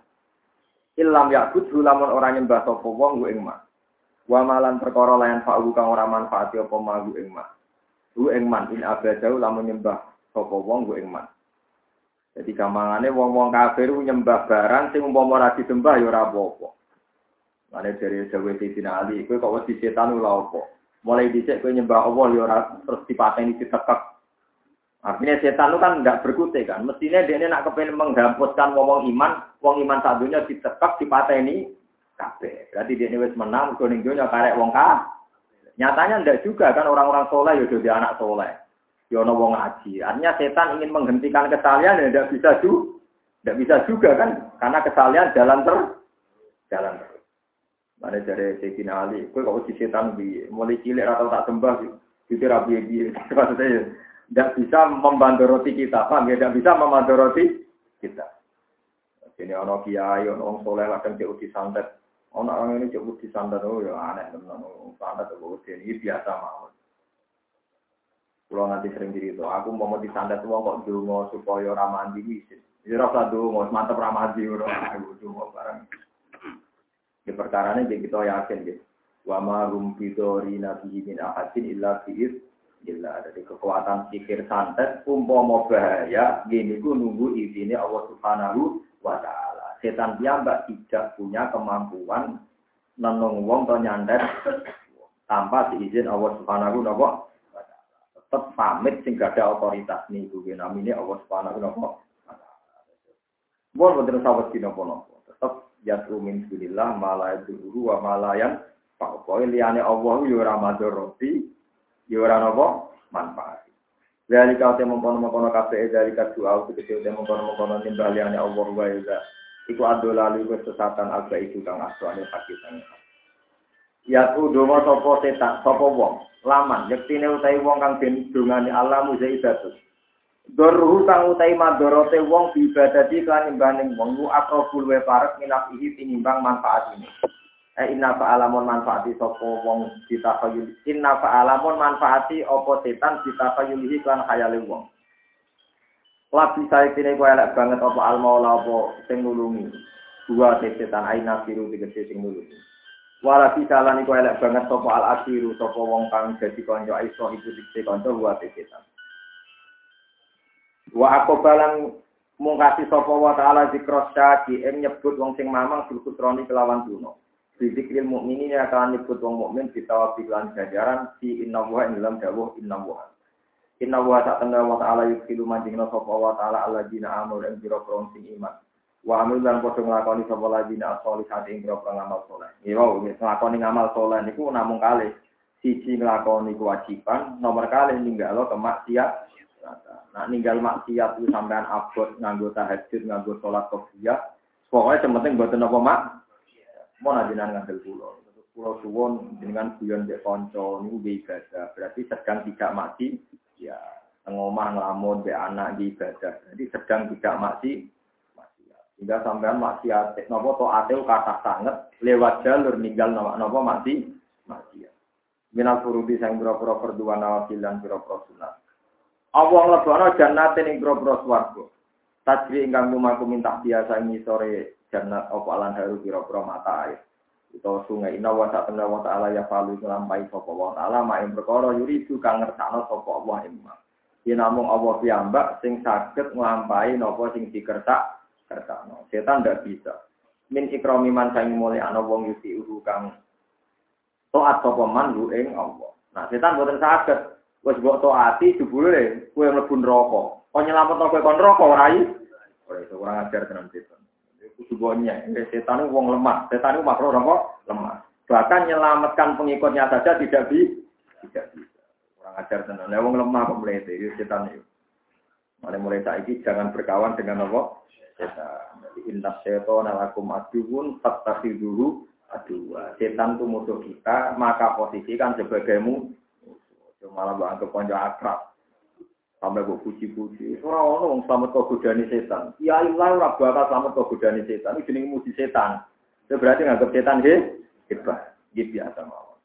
Ilam yakut lamun ora nyembah sapa wong ing ma. Wa malan perkara lain fa'u kang ora manfaati apa madu ing ma hu ing man in abadau lamun nyembah sapa wong ing ma jadi gampangane wong-wong kafir nyembah barang sing umpama ora disembah ya ora apa-apa Mane dari Jawa Sidina Ali, kowe kok wedi setan ora apa. Mulai dicek kowe nyembah Allah ya ora terus dipateni ditekek Artinya setan itu kan nggak berkutik kan. Mestinya dia ini nak kepengen menghapuskan wong iman, wong iman satunya ditekap, ini kabeh. Berarti dia ini wis menang, kuning dunia karek wong ka. Nyatanya ndak juga kan orang-orang soleh ya jadi anak soleh. Ya wong ngaji. Artinya setan ingin menghentikan kesalahan ya tidak bisa juga. Tidak bisa juga kan, karena kesalahan jalan ter, jalan terus. Mana dari Sayyidina Ali, kue kok uji setan bi, mulai cilik atau tak sembah, itu rabi bi. Maksudnya, tidak bisa roti kita, paham ya? Tidak bisa roti kita. Ini ono kiai, ono soleh kadang cek santet. Ono orang ini cek uji santet, oh ya aneh teman, santet itu ini biasa mau. Kalau nanti sering diri itu, aku mau mau disandet uang kok dulu supaya ramandi wisin. Jadi rasa dulu, mantep ramandi, udah aku dulu barang. Di perkara ini kita yakin gitu. Wa ma rum bidori nabi min ahadin illa bi'id illa dari kekuatan pikir santet umpama bahaya gini ku nunggu izine Allah Subhanahu wa taala. Setan piyambak tidak punya kemampuan nenung wong to nyandet tanpa diizin Allah Subhanahu wa. Tetap pamit sing ada otoritas niku namine Allah Subhanahu wa. Mohon boten sawet dina nopo Tetap yatru min dunillah mala dulu wa malayan pokoke liyane Allah yo ora madharoti yo ora napa manfaat. Dari kau temu kono kono kafe dari kau doa itu kecil temu kono kono nimbal liyane Allah wa iku ado lalu kesesatan agak itu kang aswane pakitan Ya tu donga sapa setan sapa wong laman yektine utahe wong kang den dongane Allah muzaidatus Dorhu kang utai madorote wong diibadati kan imbaning wong lu akrobul we parek minaf ihi tinimbang manfaat ini. Eh inna fa'alamun manfaati sopo wong ditafayul. Inna fa'alamun manfaati opo setan ditafayulihi kan khayali wong. Labi saya kini kue elek banget opo al maula opo sing nulungi. Dua setan aina biru tiga sing nulungi. Walabi salah kue elek banget sopo al asiru sopo wong kang konco aiso ibu dikse konco dua setan. Wa aku balang mungkasi sapa wa ta'ala zikros syaki em nyebut wong sing mamang bil kutroni kelawan duno. Bidikril mukminin ya akan nyebut wong mukmin ditawabi lan ganjaran si inna wa ing dalam dawuh inna. Inna wa tengah wa ta'ala yudhilu manjingna sapa wa ta'ala alladzina amur ing jira sing iman. Wa amil lan padha nglakoni sapa alladzina as-solihat ing jira ngamal saleh. Ya nglakoni ngamal saleh niku namung kalih siji nglakoni kewajiban, nomor kali ninggalo kemaksiat Nah ninggal maksiat itu sampean abot nganggo tahajud, nganggo sholat kopiah. Pokoknya yang penting buat apa mak? Mau najinan ngambil pulau. Pulau suwon dengan guyon dek ini udah ibadah. Berarti sedang tidak mati. Ya ngomah ngelamun be anak di ibadah. Jadi sedang tidak mati. Sehingga sampean maksiat. Nopo to ateu kata sangat lewat jalur ninggal nopo nopo mati. Maksiat. Minal furudi sang biro-biro perduan nawafil dan biro-biro sunat. Allah nglebono jannate ning grobro swarga. Tajri ingkang lumaku minta biasa ini sore jannat apa alan haru pira-pira mata air. Utawa sungai inna wa ta'ala wa ta'ala ya falu ngelampai sapa wa ta'ala mak ing perkara yuridu kang ngersakno sapa Allah imma. Yen namung Allah piyambak sing saged nglampahi napa sing dikertak kertakno. Setan ndak bisa. Min ikrami man mulya ana wong yuti uhu kang taat sapa man ing Allah. Nah, setan boten saged Wes mbok taati jebule kowe mlebu neraka. Kok nyelametno kowe kon neraka ora iki? Ora iso ora ngajar tenan setan. Iku sebuahnya, setan itu wong lemah. Setan itu makhluk apa? Lemah. Bahkan menyelamatkan pengikutnya saja tidak bisa. Tidak bisa. Orang ajar tenan. Lah wong lemah kok itu setan itu. Mulai mulai saiki jangan berkawan dengan apa? Setan. Jadi inna setan alakum aduun fattakhidhuhu aduwa. Setan itu musuh kita, maka posisikan sebagai musuh malah anggap konco akrab. Sampai gue puji-puji. Orang orang selamat kau godani setan. Ya Allah, ora bakal selamat kau godani setan. Ini jenis muji setan. Itu berarti nganggap setan he hebat. Gitu biasa mau.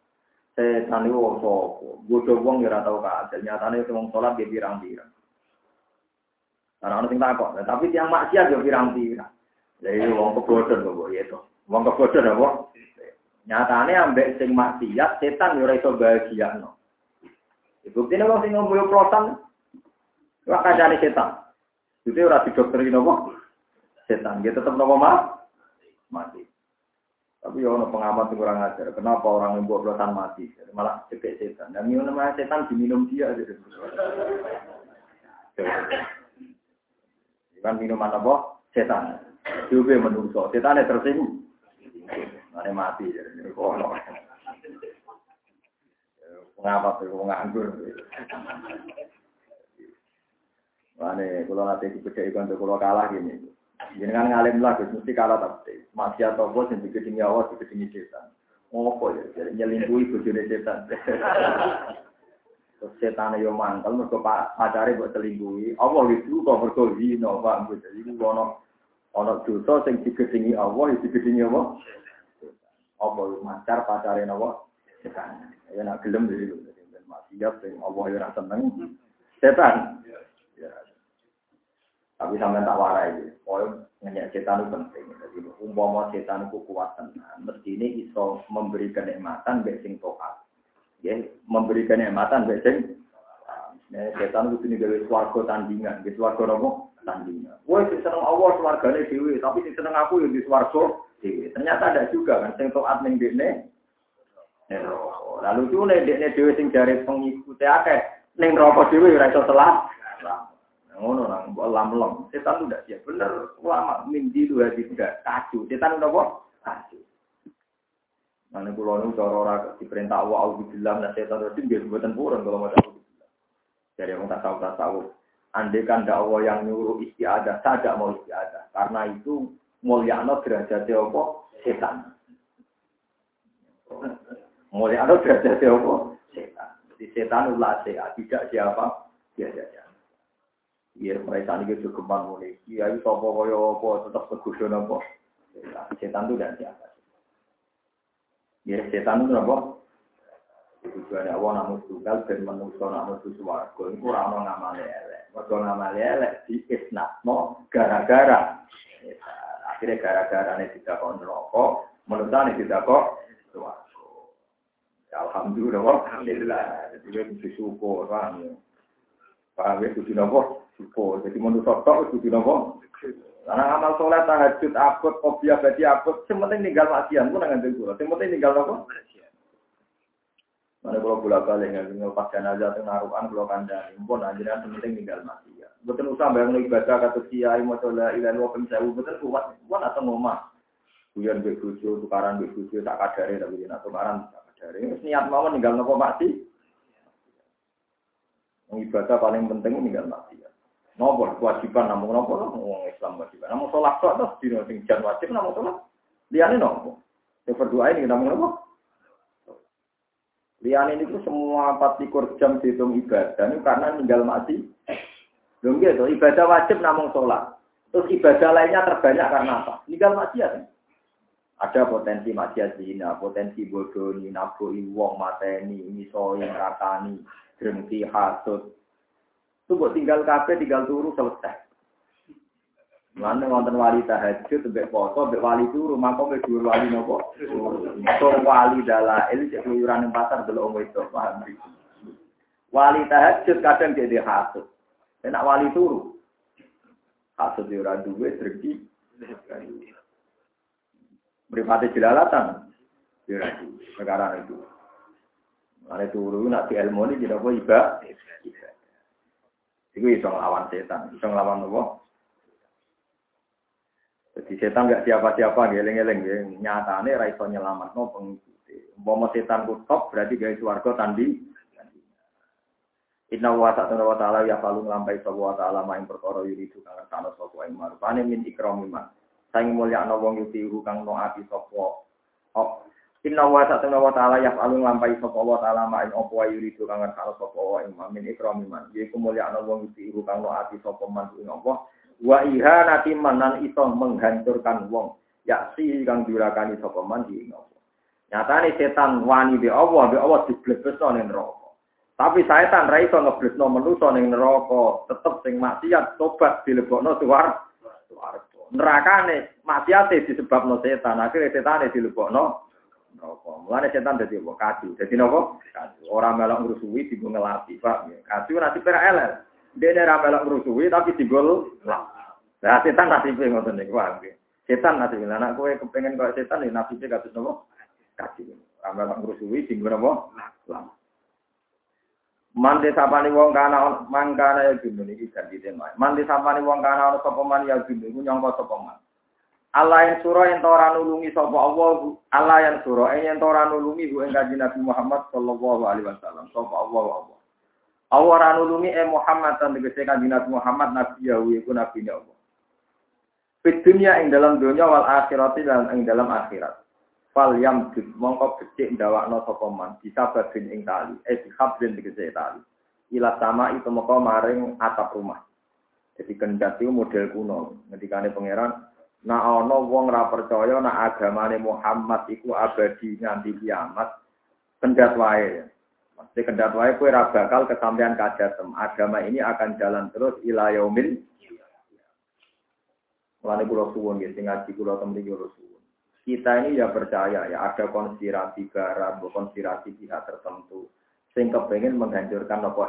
Setan itu wong sopo. Bodoh wong ya tau kasil. Itu wong sholat dia pirang-pirang. Karena orang tinggal kok. Tapi tiang maksiat dia pirang-pirang. Jadi wong kebodohan kok ya itu. Wong kebodohan apa? Nyatanya ambek sing maksiat setan ya ora iso bahagia no. Bukti ini sing ngomong prosan, wah kancane setan. Itu ora didokteri nopo setan. Dia tetap nopo mah mati. Tapi ya ono pengamat yang kurang ajar. Kenapa orang yang buat prosan mati? Malah cekek setan. Dan minum nama setan diminum dia. Kan minuman apa? Setan. Juga menungso. Setan tersinggung. Ini mati. Oh, no. Ngapa tuh wong nganggur. Mane kula nate dipecai kanca kula kalah gini. Jenengan ngalim lah Gus mesti kalah tapi maksiat apa sing digedingi Allah digedingi setan. Ngopo ya, jadi nyelingkuhi bojone setan. Terus setan yo mantel mergo pacare mbok selingkuhi. Allah itu kok mergo zina, Pak. Jadi ono ono dosa sing digedingi Allah, digedingi apa? Apa macar pacare napa? Setan. Ya nak gelem iki maksiat sing Allah ora seneng. Setan. Ya. Tapi sampai tak warai, oh nanya setan itu penting. Jadi umpama setan itu kuat tenan, mesti ini iso memberi kenikmatan besing toat. Ya, memberi kenikmatan besing Nah, setan itu ini gawe swarga tandingan, di swarga nopo tandingan. Woi, si seneng Allah swargane dewi, tapi si seneng aku yang di swarga dewi. Ternyata ada juga kan, sing ning dekne. Lalu itu nih dekne dewi sing jari pengikutnya akeh, ning rokok dewi ora iso telah. Ngono nang lam lem. Setan udah siap bener. Ulama mindi itu hati tidak kacau. Setan udah kok kacau. Mana pulau nu cara ora diperintah Allah auzubillah nah setan itu dia buatan purun kalau mau tahu. Jadi yang tak tahu tak tahu. Andai kan dakwah yang nyuruh istiadah, saja mau istiadah. Karena itu mulyano derajatnya apa? Setan. Mulyano derajatnya apa? Setan. Jadi setan ulah tidak siapa? Dia saja. Iya, mereka ini juga kembang mulai. Iya, itu apa kaya apa, tetap segusun apa. Setan itu dan siapa. Iya, setan itu apa? Tujuannya Allah namun tunggal dan manusia namun suwargo. Ini kurang mau ngamal elek. Waktu ngamal elek di isnatno gara-gara. Akhirnya gara-gara ini tidak kok neraka. Menurut ini tidak kok suwargo. Alhamdulillah. Alhamdulillah. Jadi kita bersyukur. Paham ya? Paham ya? Kudu? Syukur. Jadi menurut tok itu nopo. Karena amal soleh tahajud akut kopiah berarti akut. Sementing tinggal maksiat pun dengan itu. Sementing tinggal nopo. Mana kalau bola balik nggak tinggal pas jenazah itu naruhan kalau kandang. Pun aja sementing tinggal maksiat. Betul usah bayang ibadah kata kiai mau coba ilan wa penjauh betul kuat. Kuat atau ngomah. Kuyan bebujo, tukaran bebujo tak kadare tapi tidak tukaran tak kadare. Niat mau tinggal nopo maksiat. Ibadah paling penting tinggal maksiat. Nopo kewajiban namun nopo wong Islam kewajiban. Namun sholat kok terus dino sing jan wajib namun sholat. Liane nopo. Yang berdoa ini namun nopo. Liane itu semua empat likur jam dihitung ibadah ini karena tinggal mati. Belum gitu, ibadah wajib namun sholat. Terus ibadah lainnya terbanyak karena apa? Tinggal maksiat. Ya? Ada potensi maksiat zina, potensi bodoh, naboi wong mateni, misoi, ratani, drengki, hasut, itu buat tinggal kafe, tinggal turu selesai. Mana wonten wali tahajud, mbek foto, mbek wali turu, maka mbek dua wali nopo. So wali ini cek keluyuran yang pasar belum itu, paham Wali tahajud kadang jadi hasut. Enak wali turu. Hasut orang duwe, sergi. Beripati jelalatan. Ya, negara itu. Mana turu, nak di ilmu ini tidak boleh ibadah. Itu bisa ngelawan setan, bisa ngelawan apa? Jadi setan nggak siapa-siapa, geleng-geleng, ya. nyatane raiso nyelamat no pengikuti. Umpama setan top berarti guys warga tandi. Inna wa ta'ala wa ta'ala ya falu nglampai sapa wa ta'ala main perkara yuridu kang sana sapa ing marupane min ikramiman. Saing mulya ana wong yuti kang no ati sapa. Inna wa ta'ala wa ta'ala yaf'alu nglampahi sapa wa ta'ala ma ing apa yuridu kang ngersakno sapa wa ing min ikrami man. Yaiku mulya ana wong iku kang ati sapa man ing apa. Wa ihanati manan iso menghancurkan wong. Ya si kang diurakani sapa man ing apa. Nyatane setan wani be Allah, be Allah diblebesno ning neraka. Tapi setan ra iso ngeblesno manusa ning neraka, tetep sing maksiat tobat dilebokno suwar. Suwarga. Nerakane maksiate disebabno setan, akhire setane dilebokno neraka. Mulane setan dadi apa? Kadu. Dadi napa? Kadu. Ora melok ngrusuhi digo ngelati, Pak. Kadu nanti pera elel. Dene ora melok ngrusuhi tapi digo lah. Nah, setan nasibe ngoten niku, Pak. Setan nasibe. Anak kowe kepengen kok setan ya nasibe kados napa? Kadu. Ora melok ngrusuhi digo napa? Lah. Mandi sapani wong kana mangkana ya gundul iki ganti tema. Mandi sapani wong kana ana sapa man ya gundul nyangka sapa man. Allah yang surah yang tora nulungi sapa Allah Allah yang surah yang tora nulungi bu kanjeng Nabi Muhammad sallallahu alaihi wasallam. Sapa Allah Allah. Allah ora nulungi eh Muhammad dan tegese kanjeng Nabi Muhammad nabi ya iku nabi Allah Fit dunia ing dalam dunia wal akhirat dan ing dalam akhirat. Fal yam bid mongko becik ndawakno sapa man bisa babin ing tali eh dihabrin tegese tali. Ila sama itu moko maring atap rumah. Jadi kendat itu model kuno ngendikane pangeran Nah ana wong ra percaya nak agamane Muhammad iku abadi nganti kiamat kendat wae. Mesti kendat wae kowe ra bakal kesampaian kajatem. Agama ini akan jalan terus ila yaumil Mulane kula suwun nggih sing ngaji kula temen kula suwun. Kita ini ya percaya ya ada konspirasi barat, konspirasi pihak tertentu sing kepengen menghancurkan apa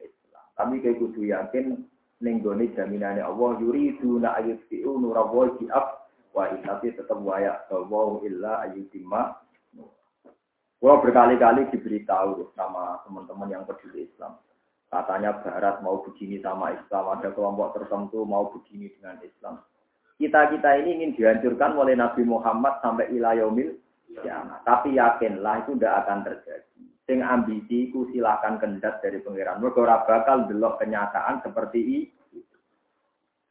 Islam. Tapi kayak kudu yakin ning gone jaminane Allah yuridu na ayutfi'u nurallahi bi ab wa tapi tetap waya bahwa illa ayutimma Gua berkali-kali diberitahu sama teman-teman yang peduli Islam. Katanya Barat mau begini sama Islam, ada kelompok tertentu mau begini dengan Islam kita-kita ini ingin dihancurkan oleh Nabi Muhammad sampai ilayomil ya. Tapi yakinlah itu tidak akan terjadi. Sing ambisi ku silahkan kendat dari pengiran. Mereka bakal belok kenyataan seperti ini.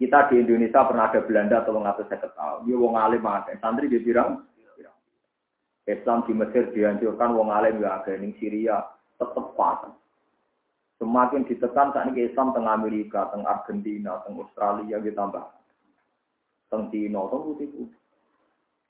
Kita di Indonesia pernah ada Belanda tolong atau saya ketahui. Dia wong alim ada. Santri dia bilang, Islam di Mesir dihancurkan wong alim ya ada. Syria tetap pas. Semakin ditekan saat ini Islam tengah Amerika, tengah Argentina, tengah Australia ditambah teng Cina teng putih-putih.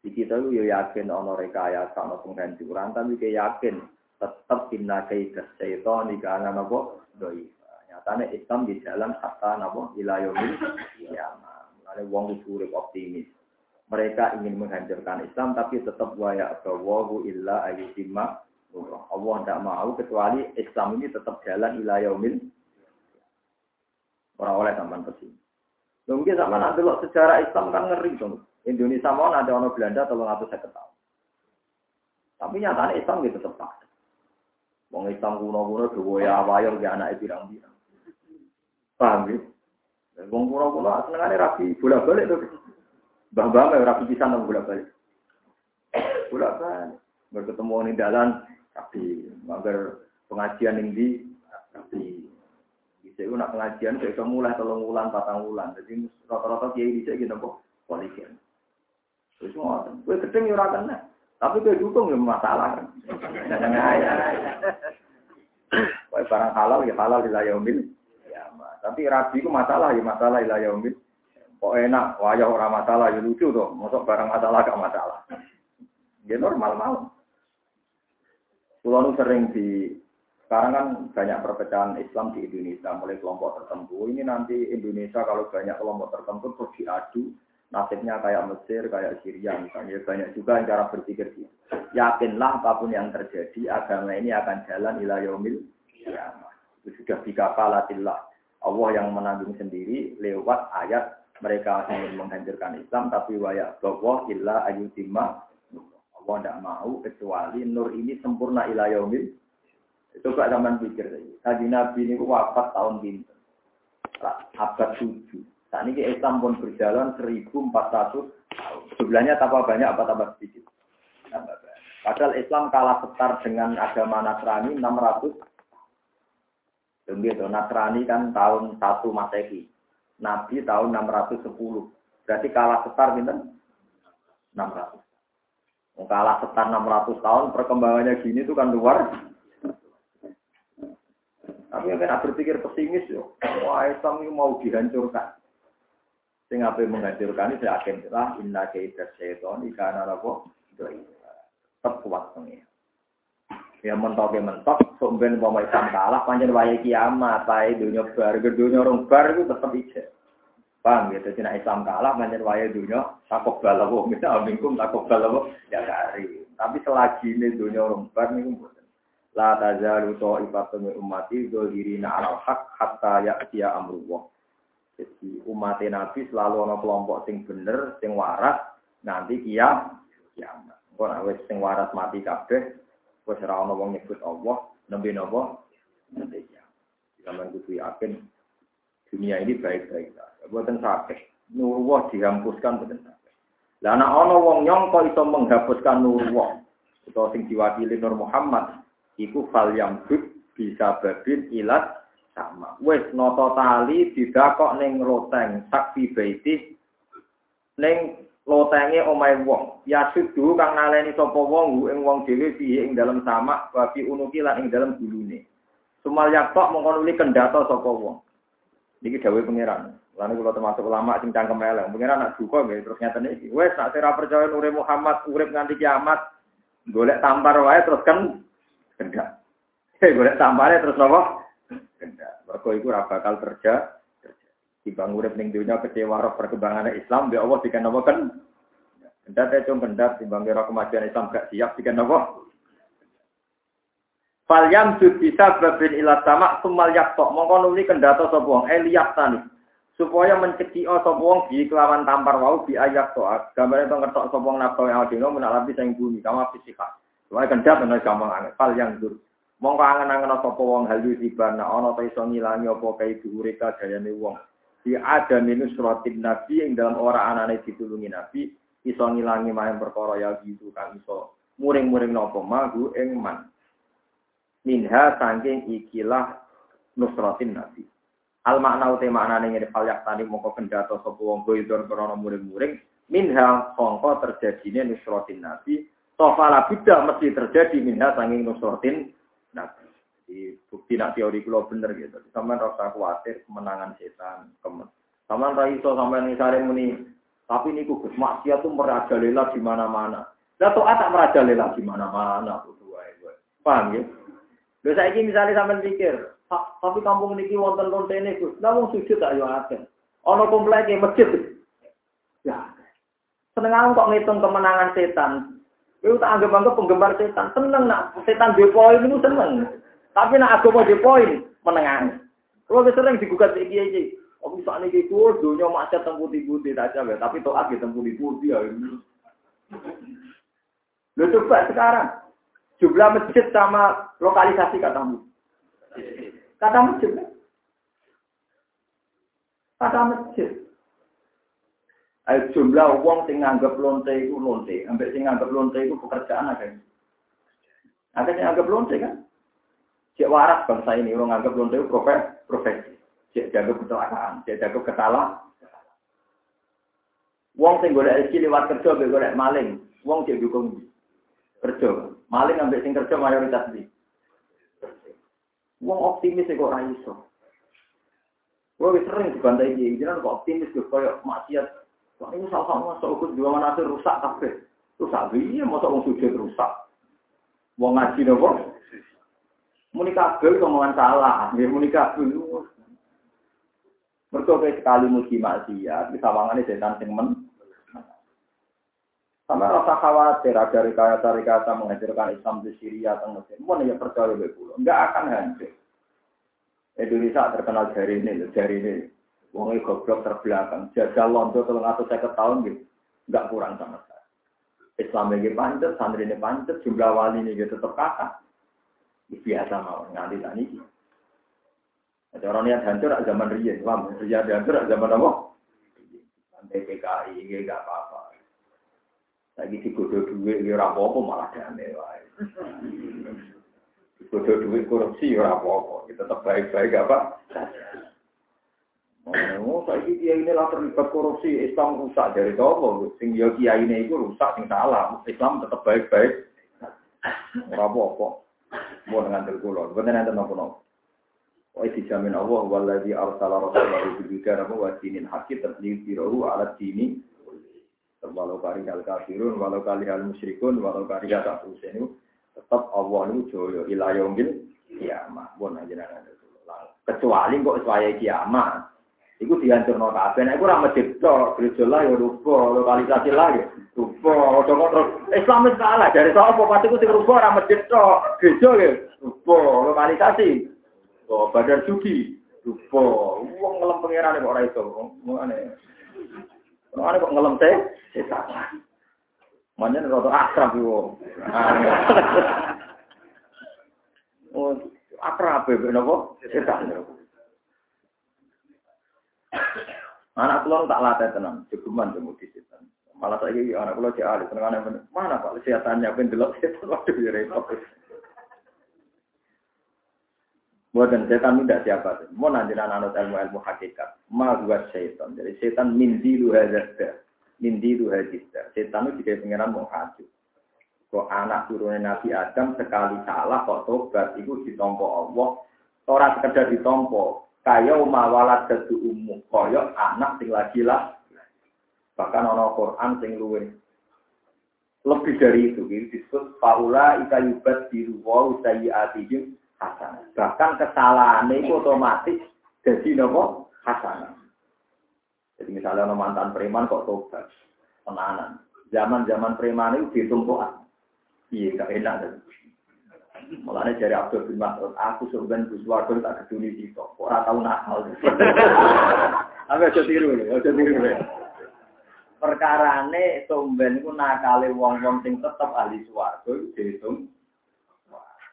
Di kita itu ya yakin ono rekayasa ono penghancuran, tapi kayak yakin tetap inna kaidah syaitan kanan apa doi. Nyatanya Islam di jalan hatta napa ilayomil kiamat. Ada wong itu optimis. Mereka ingin menghancurkan Islam tapi tetap waya bawahu illa ayyutimma Allah tidak mau kecuali Islam ini tetap jalan ilayomil orang oleh sampai ke sini. Mungkin sama nanti lo sejarah Islam kan ngeri dong. Indonesia mau ada orang Belanda tolong aku saya ketahui. Tapi nyatanya Islam gitu tetap Wong Islam kuno-kuno dua ya wayang ya anak pirang-pirang. Paham ya? Wong kuno-kuno senengane rapi bola balik tuh. Mbah-mbah rapi pisan nang bola balik. Bola balik. Berketemu di dalan tapi mager pengajian yang di tapi jadi nak pengajian saya mulai tolong bulan, patang bulan. Jadi rata-rata kiai bisa gitu kok politik. Terus mau, gue gedeng ya ora kena. Tapi gue dukung ya masalah. Wah barang halal ya halal di yaumil. Ya, tapi rabi itu masalah ya masalah di yaumil. Kok enak, wajah orang masalah ya lucu tuh. Masuk barang masalah gak masalah. Ya normal mau. Pulau sering di sekarang kan banyak perpecahan Islam di Indonesia, mulai kelompok tertentu. Ini nanti Indonesia kalau banyak kelompok tertentu terus diadu, nasibnya kayak Mesir, kayak Syria misalnya. Banyak juga cara berpikir gitu. Yakinlah apa pun yang terjadi, agama ini akan jalan ila yaumil. Itu sudah dikafalatillah. Allah yang menanggung sendiri lewat ayat mereka ingin menghancurkan Islam, tapi wayak bahwa illa ayutimah. Allah tidak mau kecuali nur ini sempurna ila yaumil Coba zaman pikir saja. Kaji Nabi ini wafat tahun pinter. Abad 7. Saat ini Islam pun berjalan 1400 tahun. Sebelahnya tambah banyak apa tambah sedikit? Padahal Islam kalah setar dengan agama Nasrani 600 Begitu, Nasrani kan tahun 1 Masehi. Nabi tahun 610. Berarti kalah setar minta 600. Kalah setar 600 tahun, perkembangannya gini itu kan luar tapi yang berpikir pesimis yo, wah Islam ini mau dihancurkan. Sing apa menghancurkan ini saya yakin lah inna kaidah syaitan ikana apa tetap kuat pengen. Ya mentok ya mentok, sumben mau Islam kalah, panjang waya kiamat, pai dunia bar, dunia orang bar itu tetap ijek. Paham gitu, cina Islam kalah, panjang waya dunia, takok balawo, misal mingkum takok balawo, ya kari. Tapi selagi ini dunia orang bar, ini La tazalu ta'ifatun min ummati dzahirina 'alal haq hatta ya'tiya amrullah. Jadi umat Nabi selalu ana kelompok sing bener, sing waras, nanti kiam kiamat. Engko nek wis sing waras mati kabeh, wis ora ana wong nyebut Allah, nembe napa? Nanti kiamat. Sampeyan kudu yakin dunia ini baik-baik saja. Buatan sakit. Nurullah dihapuskan buatan sakit. Lah anak ana wong nyongko iso menghapuskan nurullah. Utawa sing diwakili Nur Muhammad, iku fal yang bisa babin ilat sama. Wes noto tali didakok neng roteng saksi baiti neng lotenge omahe wong. Ya sudu kang naleni sapa wong ing wong dhewe piye ing dalem samak babi unuki lan ing dalem gulune. Sumal yaktok mongkon uli kendata sapa wong. Niki dawuh pangeran. Lan kula termasuk ulama sing cangkem. Pangeran nak duka nggih terus ngeten iki. Wes nak sira percaya nure Muhammad urip nganti kiamat. Golek tampar wae terus kan kendak. Golek tampare terus napa? Kendak. Mergo iku ora bakal kerja Timbang urip ning dunia kecewa roh perkembangan Islam, ya Allah dikan apa kan? Kendat ya cung kendat, timbang kira kemajuan Islam gak siap dikan apa? Fal yamsud bisa babin ilat sama sumal yaktok. Mongko nuli kendata sapa wong eliyak tani. Supaya menceki sapa wong di kelawan tampar wau di ayak to. Gambare to ngetok sapa wong nafsu yang dino menalapi sing bumi kama fisika. Supaya kendat ana gampang angel. Fal yang dur. Mongko angen-angen sapa wong halu dibana ana ta iso ngilangi apa kae dhuwure kagayane wong. Di ada minus rotin nabi yang dalam orang anane ditulungi nabi iso ngilangi main perkara ya gitu kan iso muring-muring nopo magu ing man minha sangking ikilah nusratin nabi. Al makna uti maknane ngene fal tani mongko kendata sapa wong boydon krana muring-muring. Minha sangka terjadine nusratin nabi Tofala bida mesti terjadi minha sanging nusratin nabi jadi bukti nak teori kulo bener gitu. Sampai rasa khawatir kemenangan setan. Kemen. Sampai raiso sampai nisare muni. Tapi ini kugus maksiat tuh merajalela di mana-mana. Lah toat tak merajalela di mana-mana. Paham ya? Lho saya ini misalnya sampai pikir, tapi kampung niki wonten lontene Gus. Lah wong sujud tak yo akeh. Ana kompleke masjid. Ya. Seneng kok ngitung kemenangan setan. Kowe tak anggap-anggap penggemar setan. Seneng nak setan depo ini seneng. Tapi nak agama di poin menengah. Kalau sering digugat iki oh bisa nih gitu, dunia macet tempuh di putih saja, tapi toat di tempuh di putih ya. Lo coba sekarang, jumlah masjid sama lokalisasi katamu. Kata masjid. Kata masjid. Ayo jumlah uang sing nganggep lonte itu lonte, ambek sing nganggep lonte itu pekerjaan ada. Ada yang nganggep lonte kan? Cek waras bangsa ini, orang anggap belum tahu profesi. profesi. Cek jago kecelakaan, cek jago ketalah. Wong sing golek rezeki lewat kerja, be golek maling. Wong cek dukung kerja. Maling ambek sing kerja mayoritas di. Wong optimis kok ora iso. Wong sering dibantai iki, jenengan kok optimis kok koyo maksiat. Kok ini salah sama sok dua mana rusak kabeh. Rusak piye mosok wong sujud rusak. Wong ngaji nopo? Muni kabel omongan salah, nggih muni kabel. Mergo sekali muji maksiat, bisa wangane setan sing men. Sama rasa khawatir ada rekayasa-rekayasa menghancurkan Islam di Syria atau Mesir. Mau ya percaya be pulau, enggak akan hancur. Indonesia terkenal dari ini, dari ini. Wongnya goblok terbelakang. Jajah londo telung atau saya tahun gitu. Enggak kurang sama sekali. Islam ini pancet, santri ini pancet, jumlah wali ini tetap kakak biasa mau nganti tani. Ada orang yang hancur zaman riyen, paham? Riyen hancur zaman apa? Sampai PKI ini gak apa-apa. Lagi digodoh duit, ya apa-apa malah damai. Digodoh duit korupsi, ya apa-apa. Kita tetap baik-baik apa? Oh, saya kiai ini lah terlibat korupsi, Islam rusak dari apa? Sing ya kiai ini itu rusak, sing salah. Islam tetap baik-baik. Ora apa-apa. Mau dengan terkulon, bener nanti nopo nopo. Wa dijamin Allah waladhi arsala rasulahu bidika ramu wa dinin hakim terjadi birohu ala dini walau kari kal kafirun, walau kali hal musyrikun, walau kari kata usenu, tetap Allah itu joyo ilayombil kiamah. Bon aja nanti Kecuali kok saya kiamah, Iku dihancur no kabeh. Nek ora masjid tok, gereja lah ya rupa, lokalisasi lah ya rupa. Ojo terus Islam wis salah dari sapa pasti ku sing rupa ora masjid tok, gereja ya rupa, lokalisasi. Oh, badan sugi rupa. Wong ngelem pangeran kok ora iso. Ngene. Ora kok ngelem teh setan. Manjen rada akrab yo. Oh, akrab ya, napa? Setan. Anak kula tak latih tenang, cukuman cuma di situ. Malah saya anak kula cek ahli tenang aneh Mana pak sehatannya ben delok setan waduh ya repot. Buatan setan tidak siapa sih. Mau nanti anut ilmu ilmu hakikat. Ma buat setan. Jadi setan min dilu hadasda. Nindi itu hadis. Setan itu juga pengiran mau haji. Kok anak turunnya Nabi Adam sekali salah kok tobat itu ditompo Allah. Orang sekedar ditompo. Kaya umawalat jadu umum. Kaya anak sing lagi lah. Bahkan ono Quran sing luwe. Lebih dari itu, ini disebut Paula ika yubat biru wa atijim hasanah. Bahkan kesalahan itu otomatis jadi nopo hasanah. Jadi misalnya ono mantan preman kok tobat, tenanan. Zaman-zaman preman itu ditumpukan. Iya, gak enak. Dan. Mulanya dari Abdul bin Mas'ud, aku sebenarnya Gus Wardo tak keduni itu. Orang tahu nakal. Aku aja tiru, aja tiru. Perkarane somben ku nakale wong-wong sing tetep ahli swarga dihitung.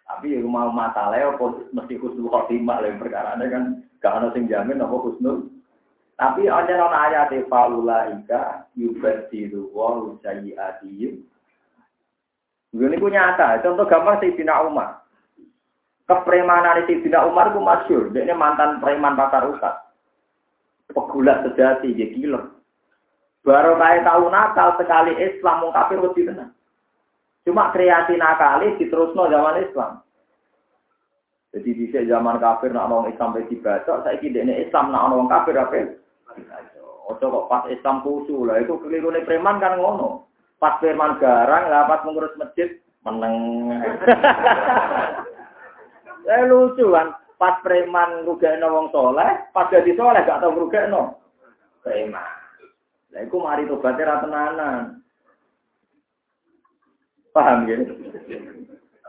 Tapi mau masalah apa mesti husnul khotimah lho perkarane kan gak ana sing jamin apa husnul. Tapi ada non ayat faulaika yubadiru wa sayyiatihim ini punya nyata. Contoh gampang Sayyidina Umar. Kepremanan Sayyidina Umar itu masyur. Dia mantan preman pasar usat. Pegulat sejati, dia killer. Baru kayak tahu nakal sekali Islam mau kafir lebih tenang. Cuma kreasi nakali diterusno zaman Islam. Jadi di zaman kafir nak orang Islam dibaca, saya kira ini Islam nak orang kafir apa? Ojo kok pas Islam kusu lah itu keliru nih preman kan ngono. Pas firman garang, lah pas mengurus masjid, meneng. Saya lucu kan, pas preman rugekno wong soleh, pas jadi soleh gak tau rugekno. Preman. Lah iku mari tobatnya ra tenanan. Paham ya?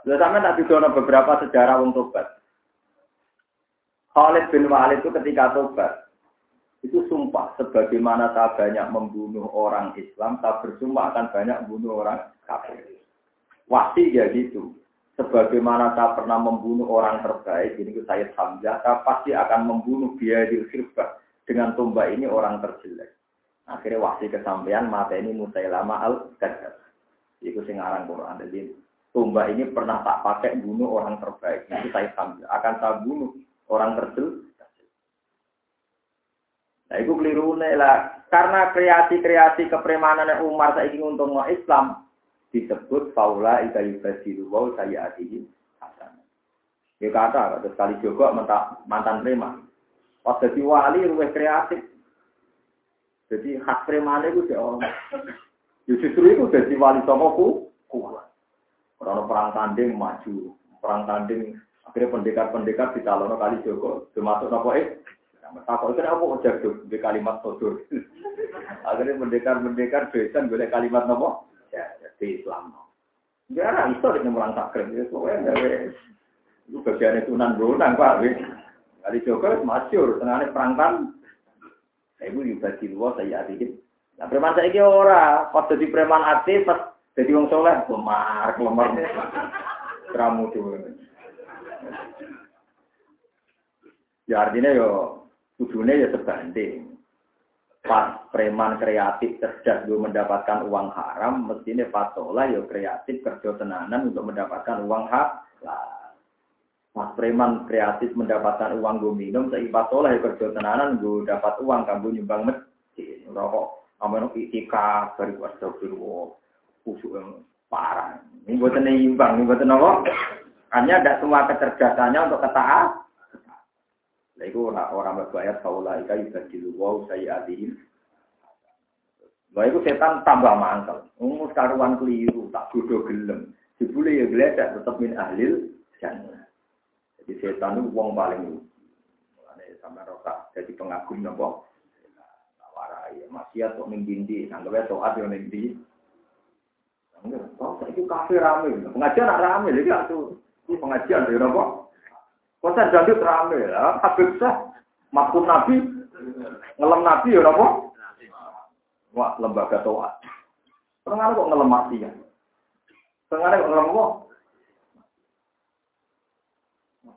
Lalu sampai tak didono beberapa sejarah wong tobat. Khalid bin Walid itu ketika tobat, itu sumpah sebagaimana saya banyak membunuh orang Islam, saya bersumpah akan banyak membunuh orang kafir. Wasi ya gitu. Sebagaimana saya pernah membunuh orang terbaik, ini saya Hamzah, saya pasti akan membunuh dia di khirbah dengan tombak ini orang terjelek. Akhirnya wasi kesampaian mata ini Musailama al-Kadzab. Itu singaran Quran. Jadi tombak ini pernah tak pakai bunuh orang terbaik. Itu saya Hamzah. Akan saya bunuh orang terjelek Nah, itu keliru lah. Karena kreasi-kreasi kepremanan Umar saya ingin untuk Islam disebut faula ika yubadiru wa saya hasan. Ya kata, kata sekali juga mantan preman. Pas jadi wali luwih kreatif. Jadi hak preman itu dia orang. Ya justru itu jadi wali sama ku kuat. Orang perang tanding maju, perang tanding akhirnya pendekar-pendekar di calon kali Joko, termasuk nopo eh Takut itu apa jago di kalimat sodur. Akhirnya mendekar-mendekar besan boleh kalimat nopo? Ya, jadi Islam. Ya, nah, itu di mulang takrim. Ya, pokoknya itu bagian tunan bonang, Pak. Kali Joko masyur, tengahnya perangkan. Ibu juga di luar saya adikit. Nah, preman saya ini ora, pas jadi preman aktif, pas jadi wong soleh, lemar, lemar. Keramu tuh. Ya artinya yo Kudune ya sebanding. Pas preman kreatif cerdas gue mendapatkan uang haram, mestinya patola ya kreatif kerja tenanan untuk mendapatkan uang halal. Pas preman kreatif mendapatkan uang gue minum, saya patola ya kerja tenanan gue dapat uang kamu nyumbang masjid. Rokok, aman itika, baru astagfirullah, kusuk yang parah. Ini buatan imbang, ini buatan apa? Hanya tidak semua kecerdasannya untuk ketaat, Nah, itu orang berbayar kaula ika yubadilu wa sayyatihim. Nah, itu setan tambah mangkel. Umur karuan keliru, tak bodoh gelem. Dibule ya geledak tetap min ahlil jannah. Jadi setan itu wong paling. Mulane sama roka jadi pengagum nopo. Warai maksiat kok ning dindi, anggap taat yo ning ndi. Oh, itu kafe rame. Pengajian rame, jadi ini pengajian dari nopo. Konser dangdut rame ya, Habib Syah, makhluk Nabi, ngelem Nabi ya apa? Wah, lembaga toa. Tengah kok ngelem mati ya? Tengah kok ngelem kok?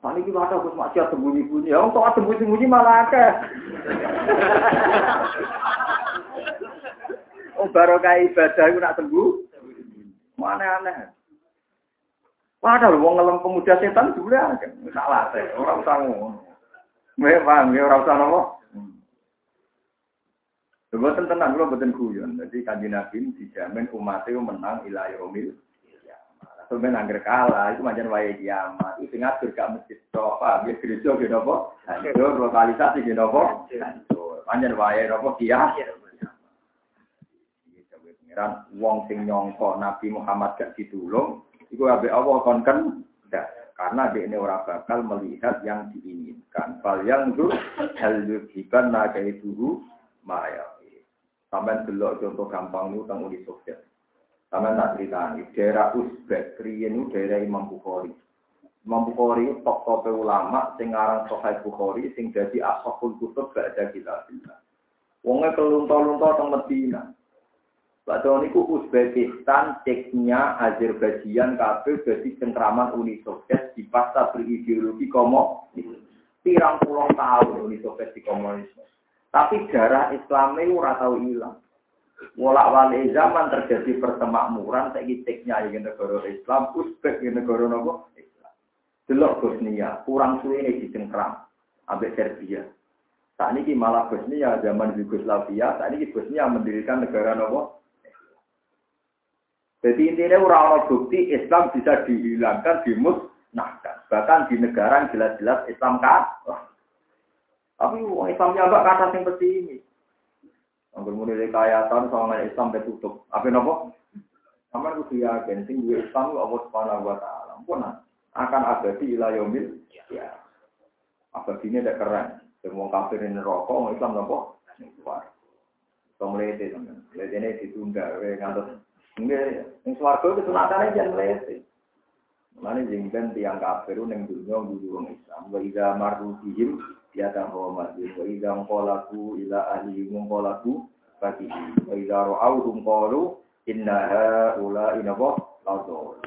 Tadi kita ada Gus maksiat sembunyi-bunyi. Ya, untuk sembunyi-sembunyi malah akeh. Oh, barokah ibadah itu nak sembuh. Mana aneh. Padahal wong ngelem pemuda setan juga kan salah teh, orang usah ngono. Memang ya orang usah nopo. Buatan tenang, kalau buatan guyon. Jadi kanji Nabi dijamin umatnya menang ilayomil. Sebenarnya angger kalah, itu macam waya kiamat. Itu ngatur gak masjid tok. Ya gereja gitu apa? Hancur, lokalisasi gitu apa? Hancur. Panjang waya apa? Kiamat. Pengiran wong sing nyongko Nabi Muhammad gak ditulung, iku abe Allah kon kan karena dia ini orang bakal melihat yang diinginkan. Fal yang itu hal yukikan naga itu maya. Sampai delok contoh gampang itu tentang Uni Soviet. Sampai tak cerita daerah Uzbek, itu daerah Imam Bukhari. Imam Bukhari top top ulama, sing aran Bukhari, sing jadi asoful kutub gak ada kita. Wongnya kelunta-lunta teng Medina. Padahal niku Uzbekistan, Ceknya, Azerbaijan, kabeh jadi cengkraman Uni Soviet di pasca berideologi komunis. Pirang puluh tahun Uni Soviet di komunisme. Tapi darah Islam itu ora tau hilang. Walak wali zaman terjadi persemakmuran, saya Ceknya di negara Islam, Uzbek di negara nopo Islam. Delok Bosnia, kurang suwe ini di cengkram, ambek Serbia. Saat ini malah Bosnia zaman Yugoslavia, saat ini Bosnia mendirikan negara nopo jadi intinya orang-orang bukti Islam bisa dihilangkan, dimusnahkan. Bahkan di negara yang jelas-jelas Islam kalah. Tapi orang Islamnya enggak kata yang seperti ini. Anggur mulai kayatan sama Islam tutup. Apa nopo? Sama itu yakin, sing gue Islam itu Allah Subhanahu Wa Taala. Pun akan abadi ila yaumil ya. Abadinya tidak keren. Semua kafirin rokok, orang Islam nopo? Keluar. Kemudian itu, ini ditunda, ngantos Enggak, yang suarga itu sunatannya jangan melete. Mana jengben tiang kafir neng dunia guru orang Islam. Wa ida marru bihim ya tahromat. Wa ida ngkolaku ila ahli ngkolaku bagi. Wa ida ro'au ngkolu inna ula inabo laudo.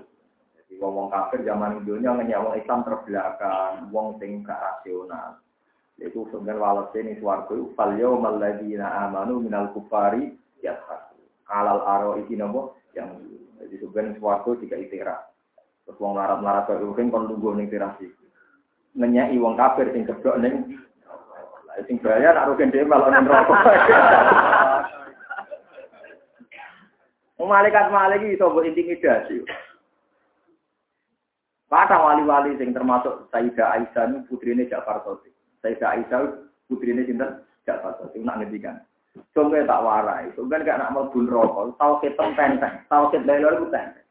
Jadi wong kafir zaman dunia ngenyak wong Islam terbelakang, wong sing rasional. Itu sebenarnya walase ini suarga itu fal ladina amanu minal kufari yadhak alal aro iki nopo yang jadi sebenarnya suatu jika itira terus wong larat larat baru kan kon tunggu ning tirasi ngenyai wong kafir sing keblok ning sing bahaya nak rugen dhewe malah ning rokok Malaikat malaikat itu buat intimidasi. Kata wali-wali sing termasuk Sayyidah Aisyah ini putrinya Ja'far Sotik. Sayyidah Aisyah putrinya Sinten Ja'far Sotik. Nak ngedikan. Sungguh tak warai, sungguh gak nak mau rokok, tau keteng tenteng, tau ket lelor itu tenteng.